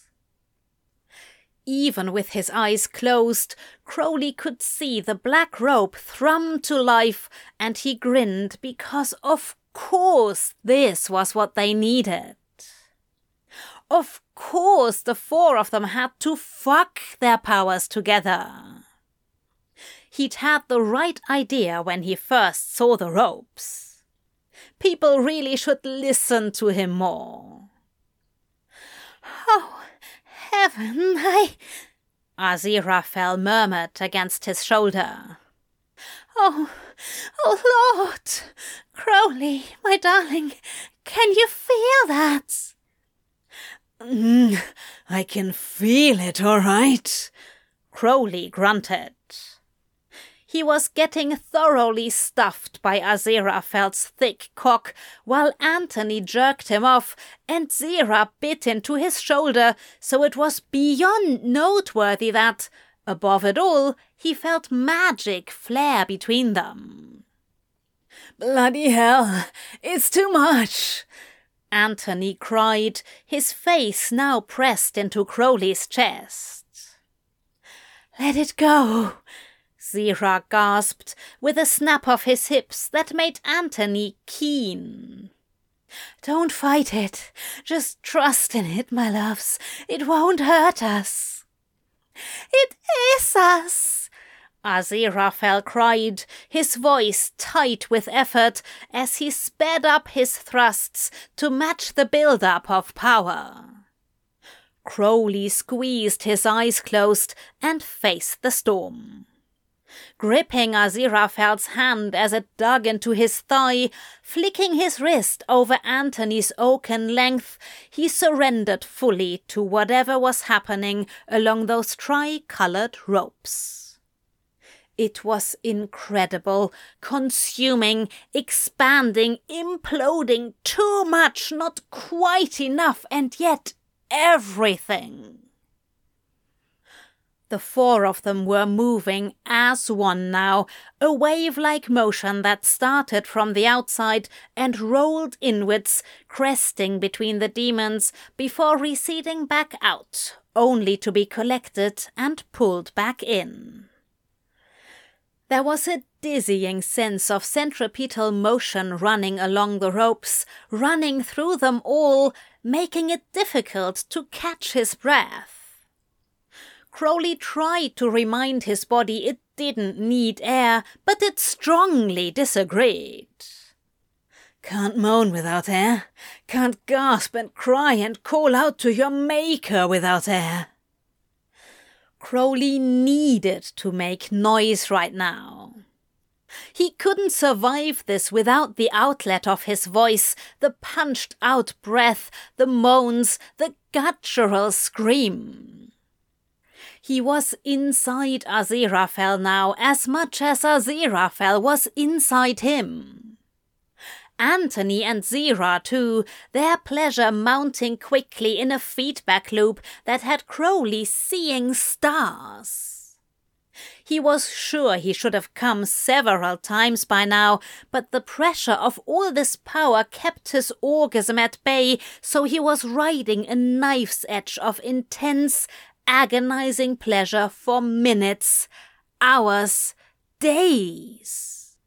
Even with his eyes closed, Crowley could see the black rope thrum to life, and he grinned because, of course, this was what they needed. Of course, the four of them had to fuck their powers together. He'd had the right idea when he first saw the ropes. People really should listen to him more. Oh, heaven, I. Aziraphale murmured against his shoulder. Oh, oh, Lord! Crowley, my darling, can you feel that? Mm, I can feel it, all right. Crowley grunted. He was getting thoroughly stuffed by Aziraphale's thick cock, while Anthony jerked him off, and Zira bit into his shoulder, so it was beyond noteworthy that, above it all, he felt magic flare between them. Bloody hell, it's too much! Anthony cried, his face now pressed into Crowley's chest. Let it go, Zira gasped, with a snap of his hips that made Antony keen. Don't fight it. Just trust in it, my loves. It won't hurt us. It is us! Aziraphale cried, his voice tight with effort as he sped up his thrusts to match the build-up of power. Crowley squeezed his eyes closed and faced the storm gripping Aziraphale's hand as it dug into his thigh, flicking his wrist over Anthony's oaken length, he surrendered fully to whatever was happening along those tri-colored ropes. It was incredible, consuming, expanding, imploding, too much, not quite enough, and yet everything. The four of them were moving as one now, a wave like motion that started from the outside and rolled inwards, cresting between the demons before receding back out, only to be collected and pulled back in. There was a dizzying sense of centripetal motion running along the ropes, running through them all, making it difficult to catch his breath. Crowley tried to remind his body it didn't need air, but it strongly disagreed. Can't moan without air. Can't gasp and cry and call out to your maker without air. Crowley needed to make noise right now. He couldn't survive this without the outlet of his voice, the punched out breath, the moans, the guttural scream. He was inside Aziraphale now as much as Aziraphale was inside him. Antony and Zira, too, their pleasure mounting quickly in a feedback loop that had Crowley seeing stars. He was sure he should have come several times by now, but the pressure of all this power kept his orgasm at bay, so he was riding a knife's edge of intense, agonizing pleasure for minutes, hours, days.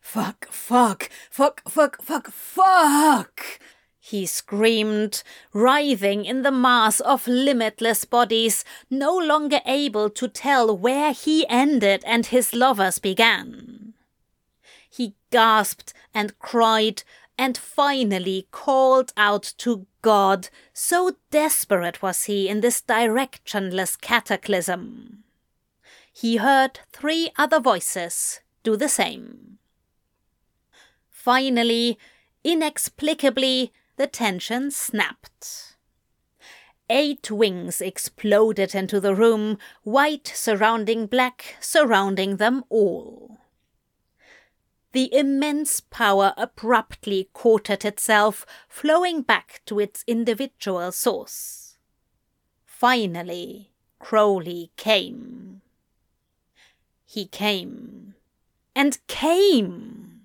Fuck, fuck, fuck, fuck, fuck, fuck! he screamed, writhing in the mass of limitless bodies, no longer able to tell where he ended and his lovers began. He gasped and cried and finally called out to God, so desperate was he in this directionless cataclysm. He heard three other voices do the same. Finally, inexplicably, the tension snapped. Eight wings exploded into the room, white surrounding black, surrounding them all. The immense power abruptly quartered itself, flowing back to its individual source. Finally, Crowley came. He came. And came!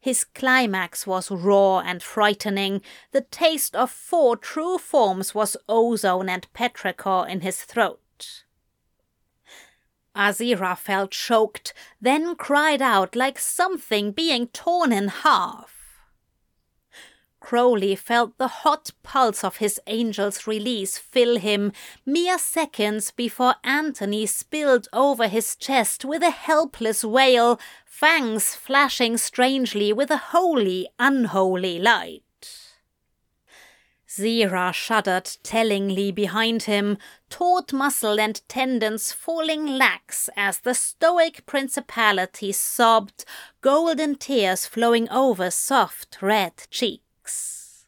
His climax was raw and frightening. The taste of four true forms was ozone and petrichor in his throat. Aziraphale choked, then cried out like something being torn in half. Crowley felt the hot pulse of his angel's release fill him mere seconds before Antony spilled over his chest with a helpless wail, fangs flashing strangely with a holy, unholy light. Zira shuddered tellingly behind him, taut muscle and tendons falling lax as the stoic principality sobbed, golden tears flowing over soft red cheeks.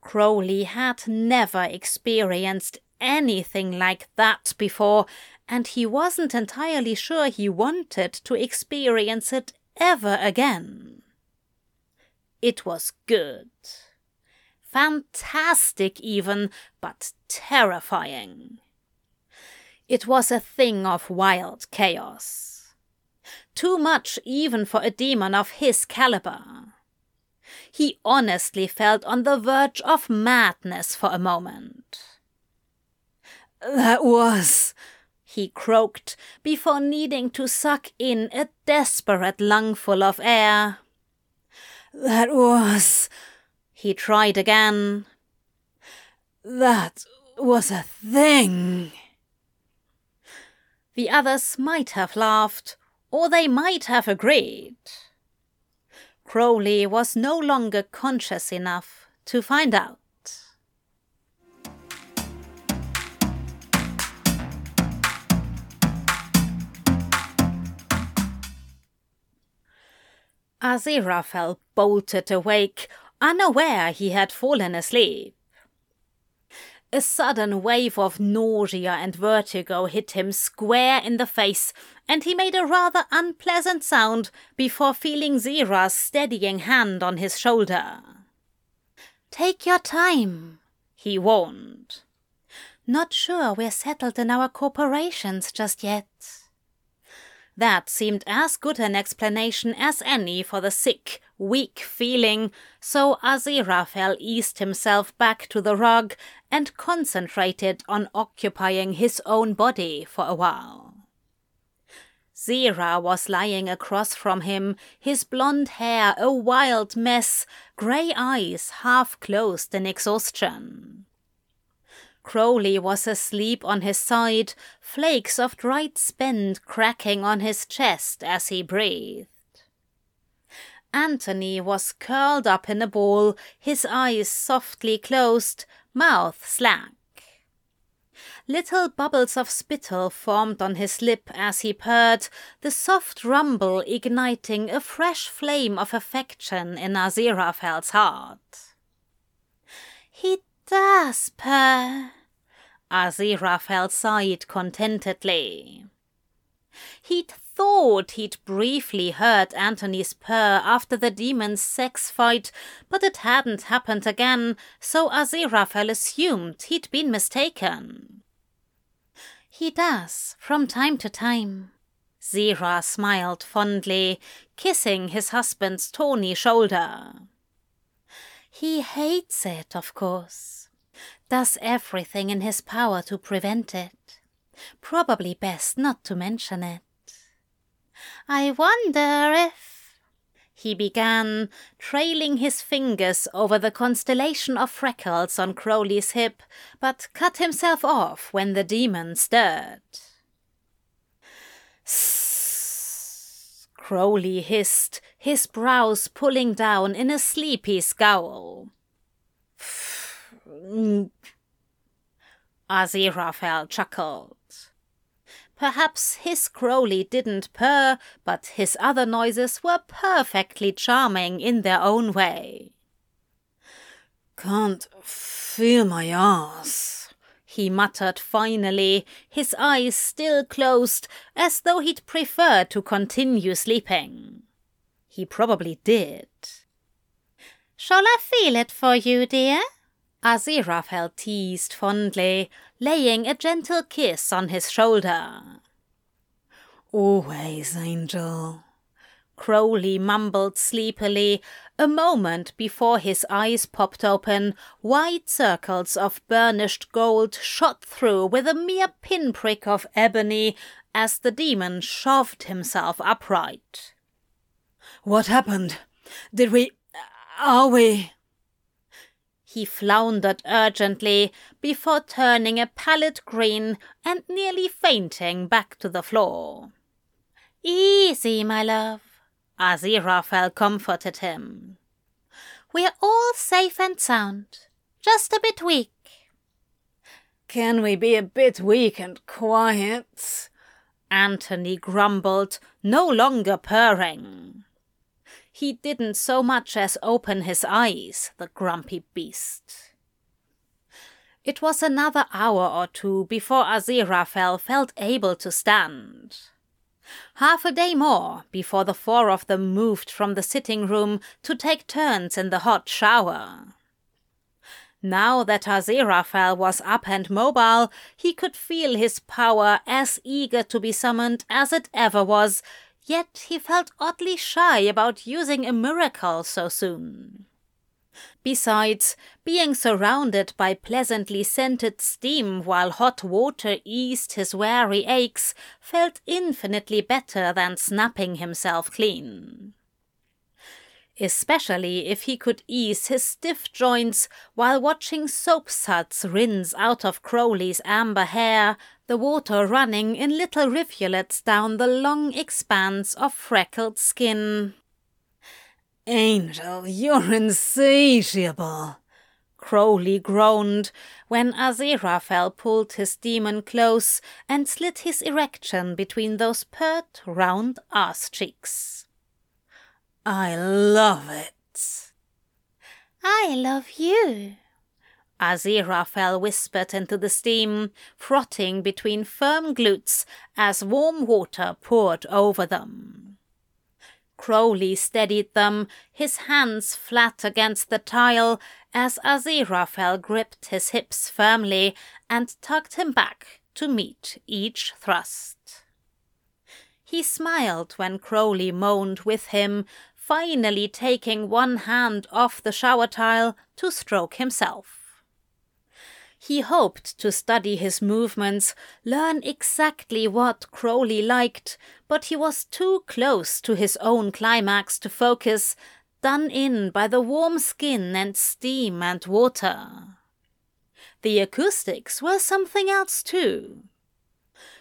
Crowley had never experienced anything like that before, and he wasn't entirely sure he wanted to experience it ever again. It was good. Fantastic, even, but terrifying. It was a thing of wild chaos. Too much even for a demon of his caliber. He honestly felt on the verge of madness for a moment. That was, he croaked before needing to suck in a desperate lungful of air. That was. He tried again. That was a thing. The others might have laughed, or they might have agreed. Crowley was no longer conscious enough to find out. Aziraphale bolted awake, unaware he had fallen asleep. A sudden wave of nausea and vertigo hit him square in the face, and he made a rather unpleasant sound before feeling Zira's steadying hand on his shoulder. Take your time, he warned. Not sure we're settled in our corporations just yet. That seemed as good an explanation as any for the sick, weak feeling, so Aziraphale eased himself back to the rug and concentrated on occupying his own body for a while. Zira was lying across from him, his blonde hair a wild mess, grey eyes half closed in exhaustion. Crowley was asleep on his side, flakes of dried spend cracking on his chest as he breathed. Antony was curled up in a ball, his eyes softly closed, mouth slack. Little bubbles of spittle formed on his lip as he purred, the soft rumble igniting a fresh flame of affection in Aziraphale's heart. He does purr. Aziraphale sighed contentedly. He'd thought he'd briefly heard Antony's purr after the demon's sex fight, but it hadn't happened again, so Aziraphale assumed he'd been mistaken. He does, from time to time. Zira smiled fondly, kissing his husband's tawny shoulder. He hates it, of course. Does everything in his power to prevent it. Probably best not to mention it. I wonder if. He began, trailing his fingers over the constellation of freckles on Crowley's hip, but cut himself off when the demon stirred. Sss, Crowley hissed, his brows pulling down in a sleepy scowl. Aziraphale chuckled. Perhaps his Crowley didn't purr, but his other noises were perfectly charming in their own way. Can't feel my ass, he muttered finally, his eyes still closed, as though he'd prefer to continue sleeping. He probably did. Shall I feel it for you, dear? Aziraphale teased fondly, laying a gentle kiss on his shoulder. Always, Angel. Crowley mumbled sleepily, a moment before his eyes popped open, wide circles of burnished gold shot through with a mere pinprick of ebony as the demon shoved himself upright. What happened? Did we. Uh, are we. He floundered urgently before turning a pallid green and nearly fainting back to the floor. Easy, my love. Aziraphale comforted him. We're all safe and sound, just a bit weak. Can we be a bit weak and quiet? Antony grumbled, no longer purring. He didn't so much as open his eyes, the grumpy beast. It was another hour or two before Aziraphale felt able to stand. Half a day more before the four of them moved from the sitting room to take turns in the hot shower. Now that Aziraphale was up and mobile, he could feel his power as eager to be summoned as it ever was, Yet he felt oddly shy about using a miracle so soon. Besides, being surrounded by pleasantly scented steam while hot water eased his weary aches felt infinitely better than snapping himself clean. Especially if he could ease his stiff joints while watching soap suds rinse out of Crowley's amber hair the water running in little rivulets down the long expanse of freckled skin. Angel, you're insatiable, Crowley groaned when Aziraphale pulled his demon close and slid his erection between those pert, round ass cheeks. I love it. I love you. Aziraphale whispered into the steam, frothing between firm glutes as warm water poured over them. Crowley steadied them, his hands flat against the tile, as Aziraphale gripped his hips firmly and tugged him back to meet each thrust. He smiled when Crowley moaned with him, finally taking one hand off the shower tile to stroke himself. He hoped to study his movements, learn exactly what Crowley liked, but he was too close to his own climax to focus, done in by the warm skin and steam and water. The acoustics were something else too.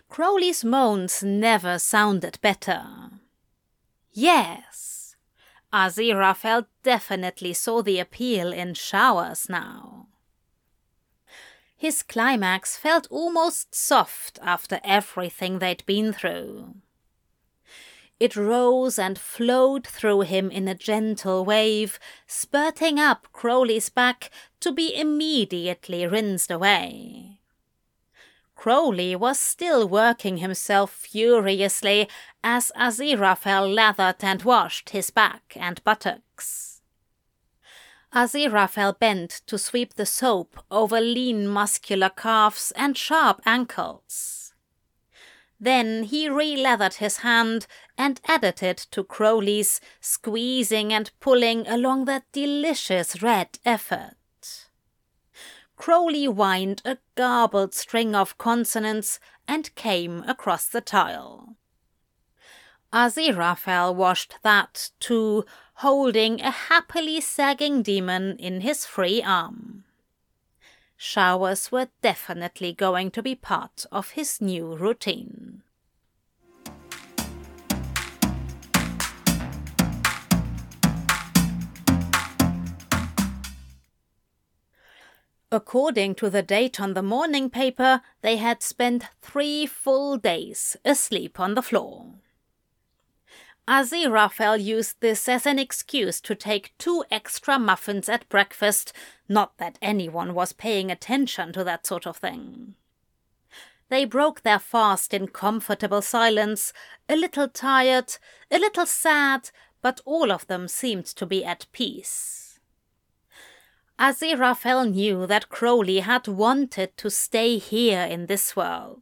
Crowley's moans never sounded better. Yes, Aziraphale definitely saw the appeal in showers now. His climax felt almost soft after everything they'd been through. It rose and flowed through him in a gentle wave, spurting up Crowley's back to be immediately rinsed away. Crowley was still working himself furiously as Aziraphale lathered and washed his back and buttocks. Aziraphale bent to sweep the soap over lean muscular calves and sharp ankles. Then he re-lathered his hand and added it to Crowley's, squeezing and pulling along that delicious red effort. Crowley whined a garbled string of consonants and came across the tile. Aziraphale washed that too, holding a happily sagging demon in his free arm. Showers were definitely going to be part of his new routine. According to the date on the morning paper, they had spent three full days asleep on the floor. Aziraphale used this as an excuse to take two extra muffins at breakfast, not that anyone was paying attention to that sort of thing. They broke their fast in comfortable silence, a little tired, a little sad, but all of them seemed to be at peace. Aziraphale knew that Crowley had wanted to stay here in this world.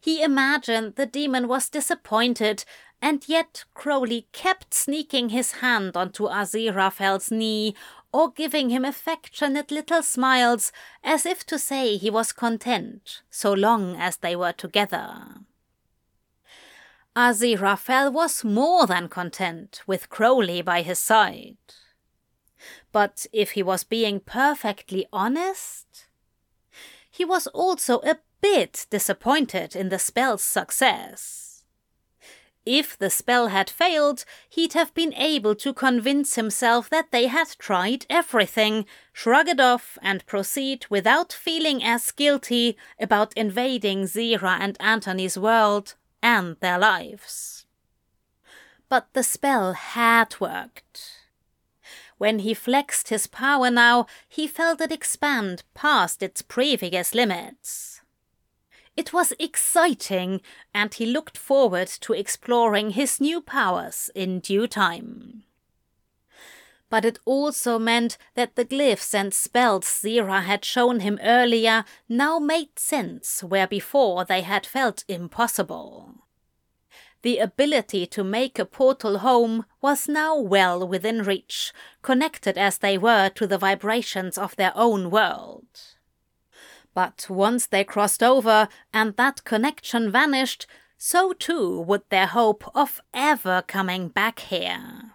He imagined the demon was disappointed, and yet Crowley kept sneaking his hand onto Aziraphale's knee or giving him affectionate little smiles as if to say he was content so long as they were together. Aziraphale was more than content with Crowley by his side. But if he was being perfectly honest, he was also a bit disappointed in the spell's success. If the spell had failed, he'd have been able to convince himself that they had tried everything, shrug it off, and proceed without feeling as guilty about invading Zira and Antony's world and their lives. But the spell had worked. When he flexed his power now, he felt it expand past its previous limits. It was exciting, and he looked forward to exploring his new powers in due time. But it also meant that the glyphs and spells Zira had shown him earlier now made sense where before they had felt impossible. The ability to make a portal home was now well within reach, connected as they were to the vibrations of their own world. But once they crossed over and that connection vanished, so too would their hope of ever coming back here.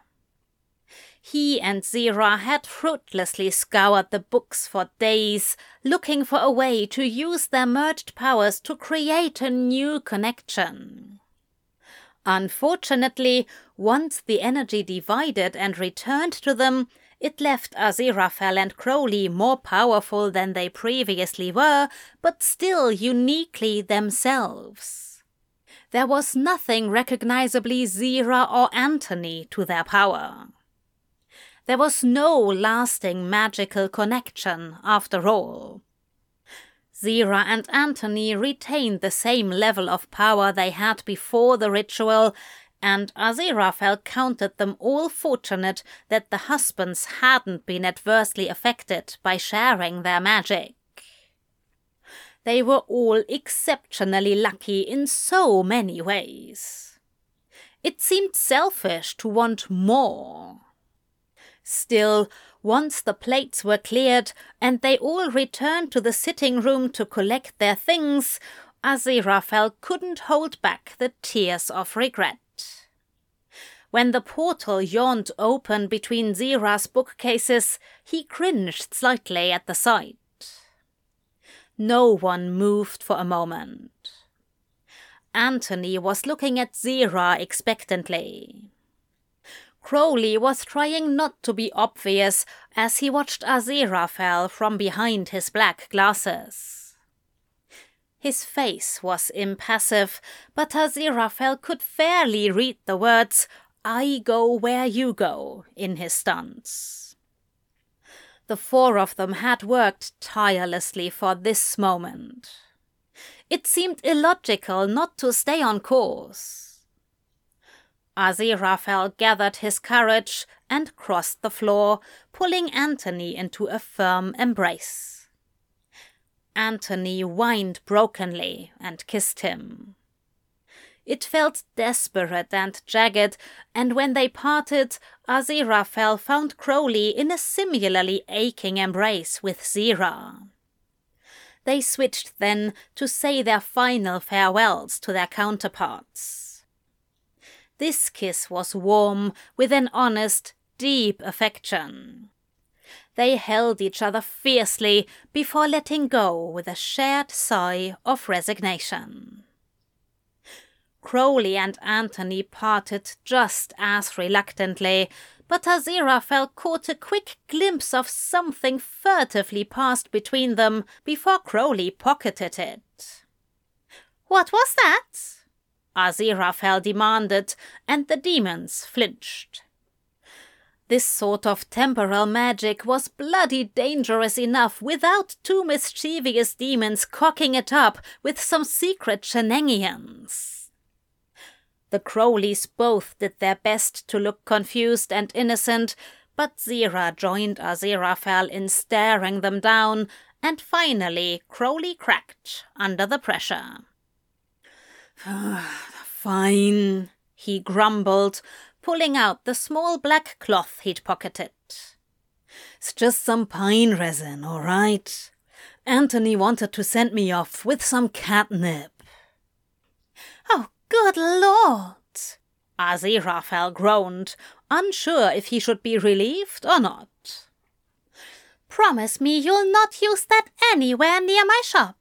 He and Zira had fruitlessly scoured the books for days, looking for a way to use their merged powers to create a new connection. Unfortunately, once the energy divided and returned to them, it left Aziraphale and Crowley more powerful than they previously were, but still uniquely themselves. There was nothing recognizably Zira or Antony to their power. There was no lasting magical connection, after all. Zira and Antony retained the same level of power they had before the ritual, and Aziraphale counted them all fortunate that the husbands hadn't been adversely affected by sharing their magic. They were all exceptionally lucky in so many ways. It seemed selfish to want more. Still, once the plates were cleared and they all returned to the sitting room to collect their things, Aziraphale couldn't hold back the tears of regret. When the portal yawned open between Zira's bookcases, he cringed slightly at the sight. No one moved for a moment. Antony was looking at Zira expectantly. Crowley was trying not to be obvious as he watched Aziraphale from behind his black glasses. His face was impassive, but Aziraphale could fairly read the words, I go where you go, in his stance. The four of them had worked tirelessly for this moment. It seemed illogical not to stay on course. Aziraphale gathered his courage and crossed the floor, pulling Anthony into a firm embrace. Anthony whined brokenly and kissed him. It felt desperate and jagged, and when they parted, Aziraphale found Crowley in a similarly aching embrace with Zira. They switched then to say their final farewells to their counterparts. This kiss was warm, with an honest, deep affection. They held each other fiercely before letting go with a shared sigh of resignation. Crowley and Anthony parted just as reluctantly, but Aziraphale caught a quick glimpse of something furtively passed between them before Crowley pocketed it. What was that? Aziraphale demanded, and the demons flinched. This sort of temporal magic was bloody dangerous enough without two mischievous demons cocking it up with some secret shenanigans. The Crowleys both did their best to look confused and innocent, but Zira joined Aziraphale in staring them down, and finally Crowley cracked under the pressure. Fine, he grumbled, pulling out the small black cloth he'd pocketed. It's just some pine resin, all right. Anthony wanted to send me off with some catnip. Oh, Good Lord! Aziraphale groaned, unsure if he should be relieved or not. Promise me you'll not use that anywhere near my shop.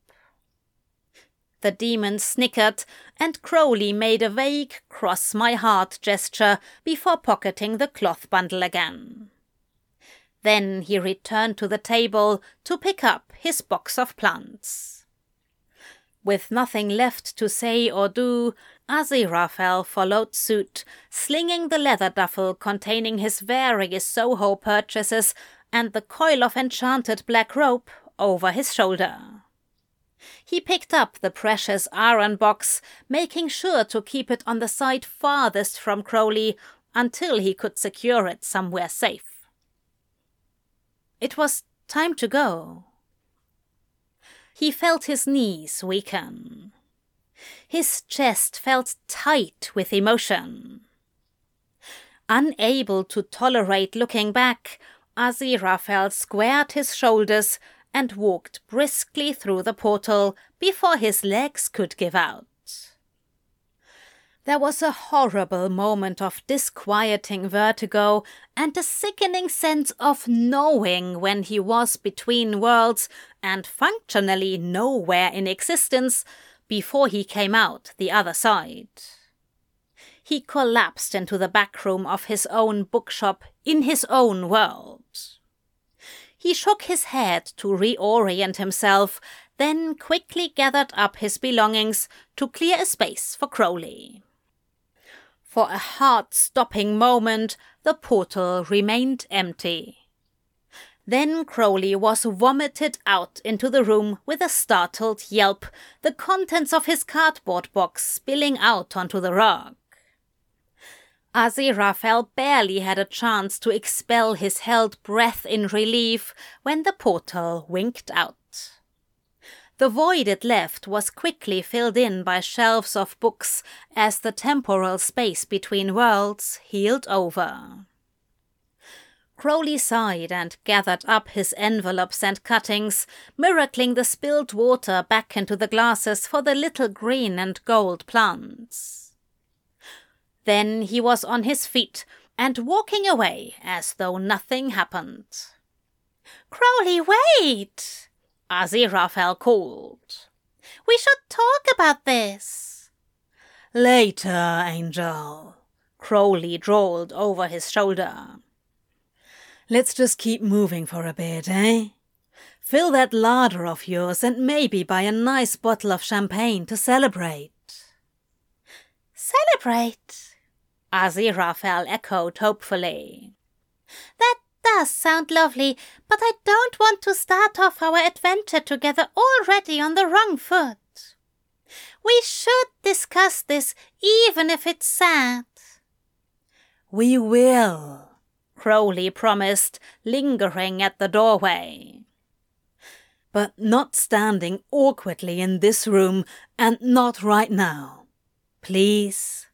The demon snickered, and Crowley made a vague cross my heart gesture before pocketing the cloth bundle again. Then he returned to the table to pick up his box of plants. With nothing left to say or do, Aziraphale followed suit, slinging the leather duffel containing his various Soho purchases and the coil of enchanted black rope over his shoulder. He picked up the precious iron box, making sure to keep it on the side farthest from Crowley until he could secure it somewhere safe. It was time to go. He felt his knees weaken. His chest felt tight with emotion. Unable to tolerate looking back, Aziraphale squared his shoulders and walked briskly through the portal before his legs could give out. There was a horrible moment of disquieting vertigo and a sickening sense of knowing when he was between worlds and functionally nowhere in existence before he came out the other side. He collapsed into the back room of his own bookshop in his own world. He shook his head to reorient himself, then quickly gathered up his belongings to clear a space for Crowley. For a heart stopping moment, the portal remained empty. Then Crowley was vomited out into the room with a startled yelp, the contents of his cardboard box spilling out onto the rug. Aziraphale barely had a chance to expel his held breath in relief when the portal winked out. The void it left was quickly filled in by shelves of books as the temporal space between worlds healed over. Crowley sighed and gathered up his envelopes and cuttings, miracling the spilled water back into the glasses for the little green and gold plants. Then he was on his feet and walking away as though nothing happened. Crowley, wait! Aziraphale called. We should talk about this. Later, Angel, Crowley drawled over his shoulder. Let's just keep moving for a bit, eh? Fill that larder of yours and maybe buy a nice bottle of champagne to celebrate. Celebrate? Aziraphale echoed hopefully. That does sound lovely, but I don't want to start off our adventure together already on the wrong foot. We should discuss this, even if it's sad. We will, Crowley promised, lingering at the doorway. But not standing awkwardly in this room, and not right now. Please.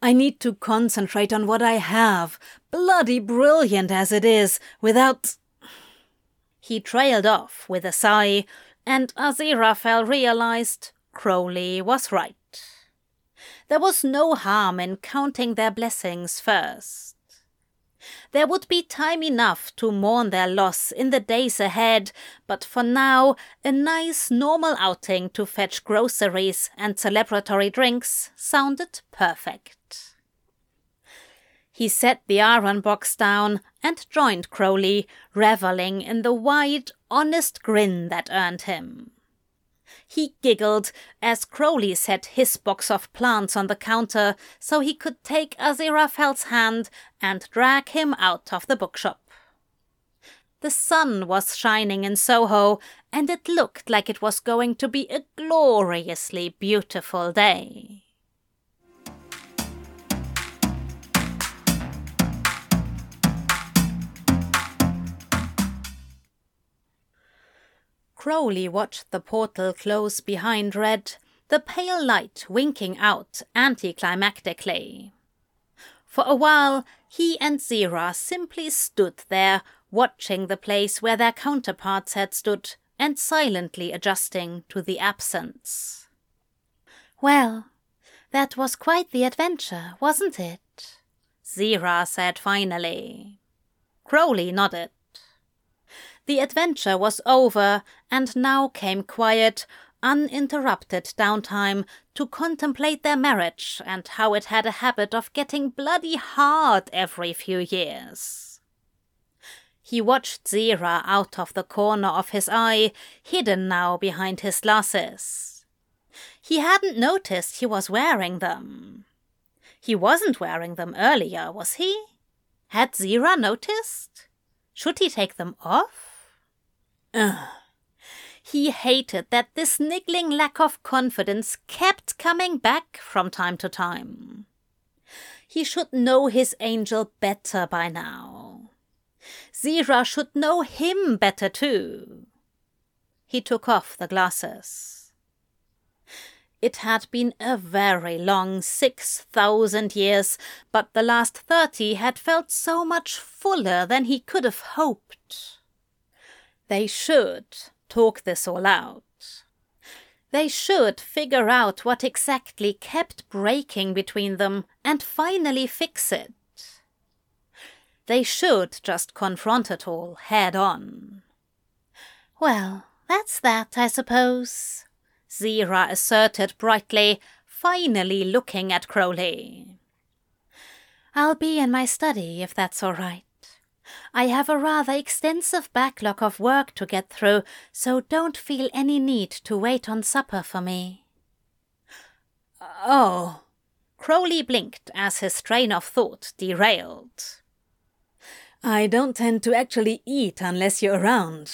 I need to concentrate on what I have, bloody brilliant as it is, without. He trailed off with a sigh, and Aziraphale realized Crowley was right. There was no harm in counting their blessings first. There would be time enough to mourn their loss in the days ahead, but for now, a nice normal outing to fetch groceries and celebratory drinks sounded perfect. He set the iron box down and joined Crowley, reveling in the wide, honest grin that earned him. He giggled as Crowley set his box of plants on the counter so he could take Aziraphale's hand and drag him out of the bookshop. The sun was shining in Soho, and it looked like it was going to be a gloriously beautiful day. Crowley watched the portal close behind Red, the pale light winking out anticlimactically. For a while, he and Zira simply stood there, watching the place where their counterparts had stood and silently adjusting to the absence. Well, that was quite the adventure, wasn't it? Zira said finally. Crowley nodded. The adventure was over, and now came quiet, uninterrupted downtime to contemplate their marriage and how it had a habit of getting bloody hard every few years. He watched Zira out of the corner of his eye, hidden now behind his glasses. He hadn't noticed he was wearing them. He wasn't wearing them earlier, was he? Had Zira noticed? Should he take them off? Ugh. He hated that this niggling lack of confidence kept coming back from time to time. He should know his angel better by now. Zira should know him better too. He took off the glasses. It had been a very long six thousand years, but the last thirty had felt so much fuller than he could have hoped. They should talk this all out. They should figure out what exactly kept breaking between them and finally fix it. They should just confront it all head on. Well, that's that, I suppose, Zira asserted brightly, finally looking at Crowley. I'll be in my study if that's all right. I have a rather extensive backlog of work to get through, so don't feel any need to wait on supper for me. Oh. Crowley blinked as his train of thought derailed. I don't tend to actually eat unless you're around,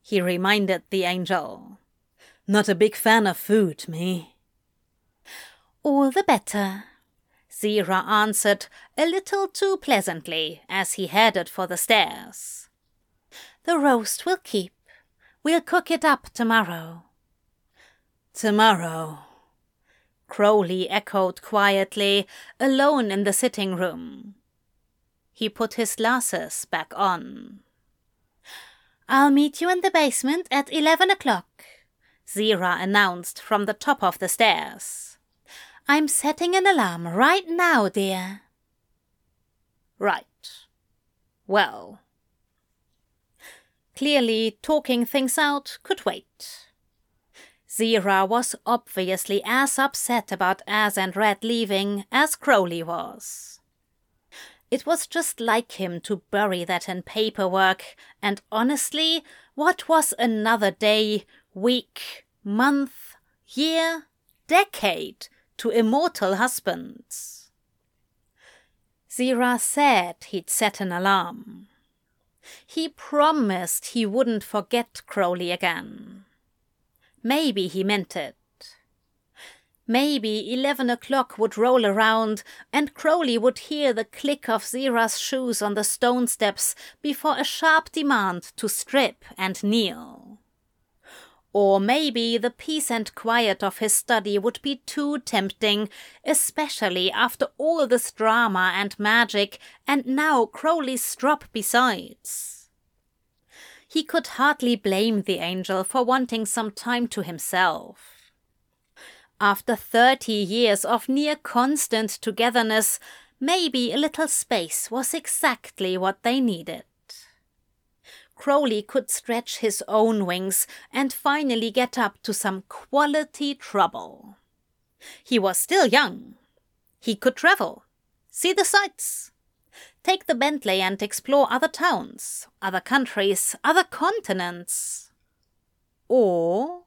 he reminded the angel. Not a big fan of food, me. All the better, Zira answered a little too pleasantly as he headed for the stairs. The roast will keep. We'll cook it up tomorrow. Tomorrow. Crowley echoed quietly, alone in the sitting room. He put his glasses back on. I'll meet you in the basement at eleven o'clock, Zira announced from the top of the stairs. I'm setting an alarm right now, dear. Right. Well. Clearly, talking things out could wait. Zira was obviously as upset about Az and Red leaving as Crowley was. It was just like him to bury that in paperwork, and honestly, what was another day, week, month, year, decade to immortal husbands. Zira said he'd set an alarm. He promised he wouldn't forget Crowley again. Maybe he meant it. Maybe eleven o'clock would roll around, and Crowley would hear the click of Zira's shoes on the stone steps before a sharp demand to strip and kneel. Or maybe the peace and quiet of his study would be too tempting, especially after all this drama and magic, and now Crowley's strop besides. He could hardly blame the angel for wanting some time to himself. After thirty years of near constant togetherness, maybe a little space was exactly what they needed. Crowley could stretch his own wings and finally get up to some quality trouble. He was still young. He could travel, see the sights, take the Bentley and explore other towns, other countries, other continents. Or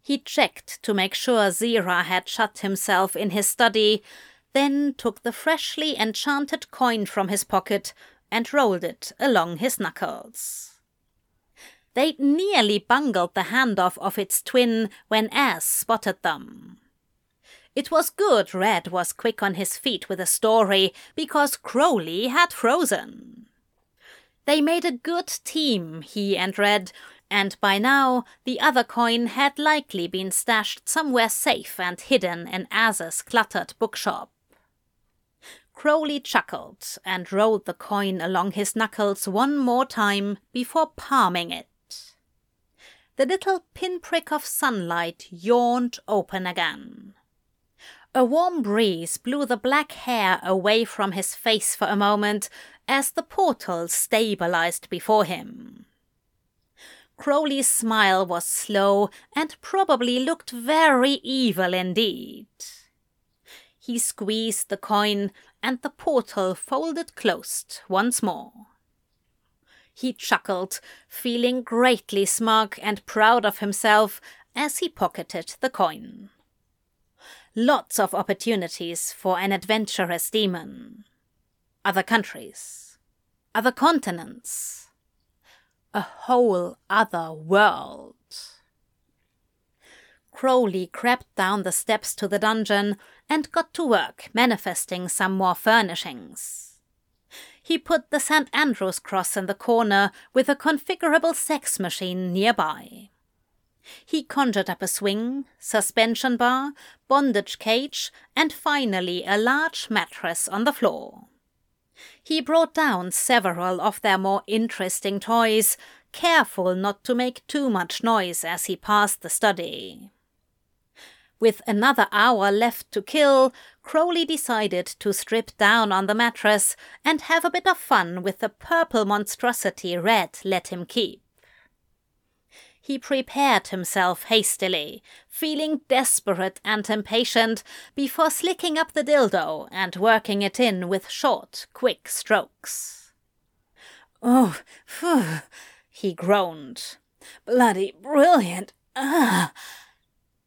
he checked to make sure Zira had shut himself in his study, then took the freshly enchanted coin from his pocket and rolled it along his knuckles. They'd nearly bungled the handoff of its twin when Az spotted them. It was good Red was quick on his feet with a story because Crowley had frozen. They made a good team, he and Red, and by now the other coin had likely been stashed somewhere safe and hidden in Az's cluttered bookshop. Crowley chuckled and rolled the coin along his knuckles one more time before palming it. The little pinprick of sunlight yawned open again. A warm breeze blew the black hair away from his face for a moment as the portal stabilized before him. Crowley's smile was slow and probably looked very evil indeed. He squeezed the coin and the portal folded closed once more. He chuckled, feeling greatly smug and proud of himself as he pocketed the coin. Lots of opportunities for an adventurous demon. Other countries. Other continents a whole other world. Crowley crept down the steps to the dungeon and got to work manifesting some more furnishings. He put the St. Andrew's cross in the corner with a configurable sex machine nearby. He conjured up a swing, suspension bar, bondage cage, and finally a large mattress on the floor. He brought down several of their more interesting toys, careful not to make too much noise as he passed the study. With another hour left to kill, Crowley decided to strip down on the mattress and have a bit of fun with the purple monstrosity Red let him keep. He prepared himself hastily, feeling desperate and impatient, before slicking up the dildo and working it in with short, quick strokes. Oh, phew, he groaned. Bloody brilliant! Ah!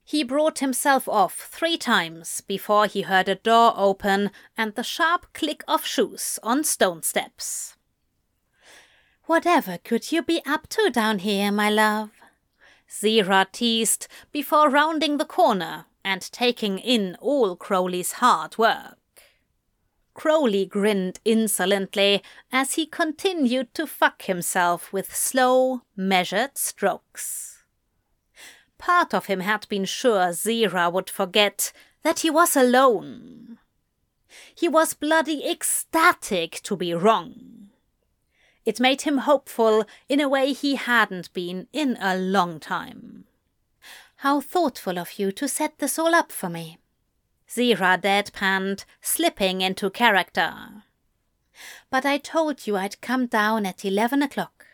He brought himself off three times before he heard a door open and the sharp click of shoes on stone steps. Whatever could you be up to down here, my love? Zira teased before rounding the corner and taking in all Crowley's hard work. Crowley grinned insolently as he continued to fuck himself with slow, measured strokes. Part of him had been sure Zira would forget that he was alone. He was bloody ecstatic to be wrong. It made him hopeful in a way he hadn't been in a long time. How thoughtful of you to set this all up for me. Zira deadpanned, slipping into character. But I told you I'd come down at eleven o'clock.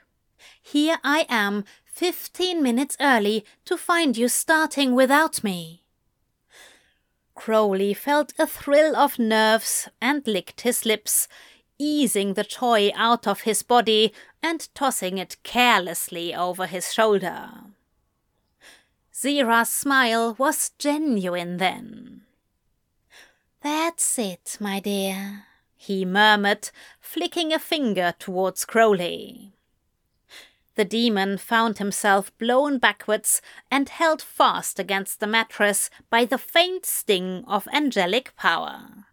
Here I am, fifteen minutes early, to find you starting without me. Crowley felt a thrill of nerves and licked his lips, easing the toy out of his body and tossing it carelessly over his shoulder. Zira's smile was genuine then. That's it, my dear, he murmured, flicking a finger towards Crowley. The demon found himself blown backwards and held fast against the mattress by the faint sting of angelic power.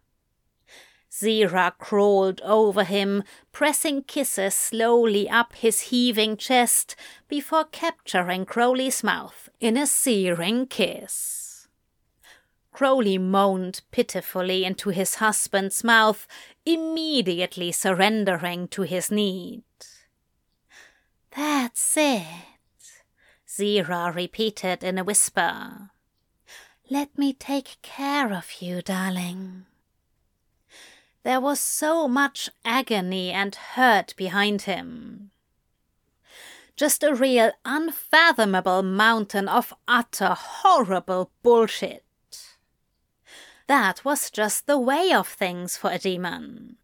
Zira crawled over him, pressing kisses slowly up his heaving chest before capturing Crowley's mouth in a searing kiss. Crowley moaned pitifully into his husband's mouth, immediately surrendering to his need. That's it, Zira repeated in a whisper. Let me take care of you, darling. There was so much agony and hurt behind him. Just a real unfathomable mountain of utter horrible bullshit. That was just the way of things for a demon.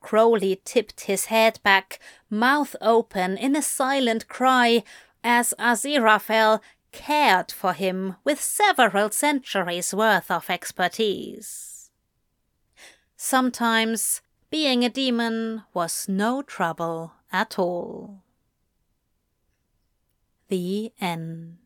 Crowley tipped his head back, mouth open in a silent cry, as Aziraphale cared for him with several centuries worth of expertise. Sometimes being a demon was no trouble at all. The End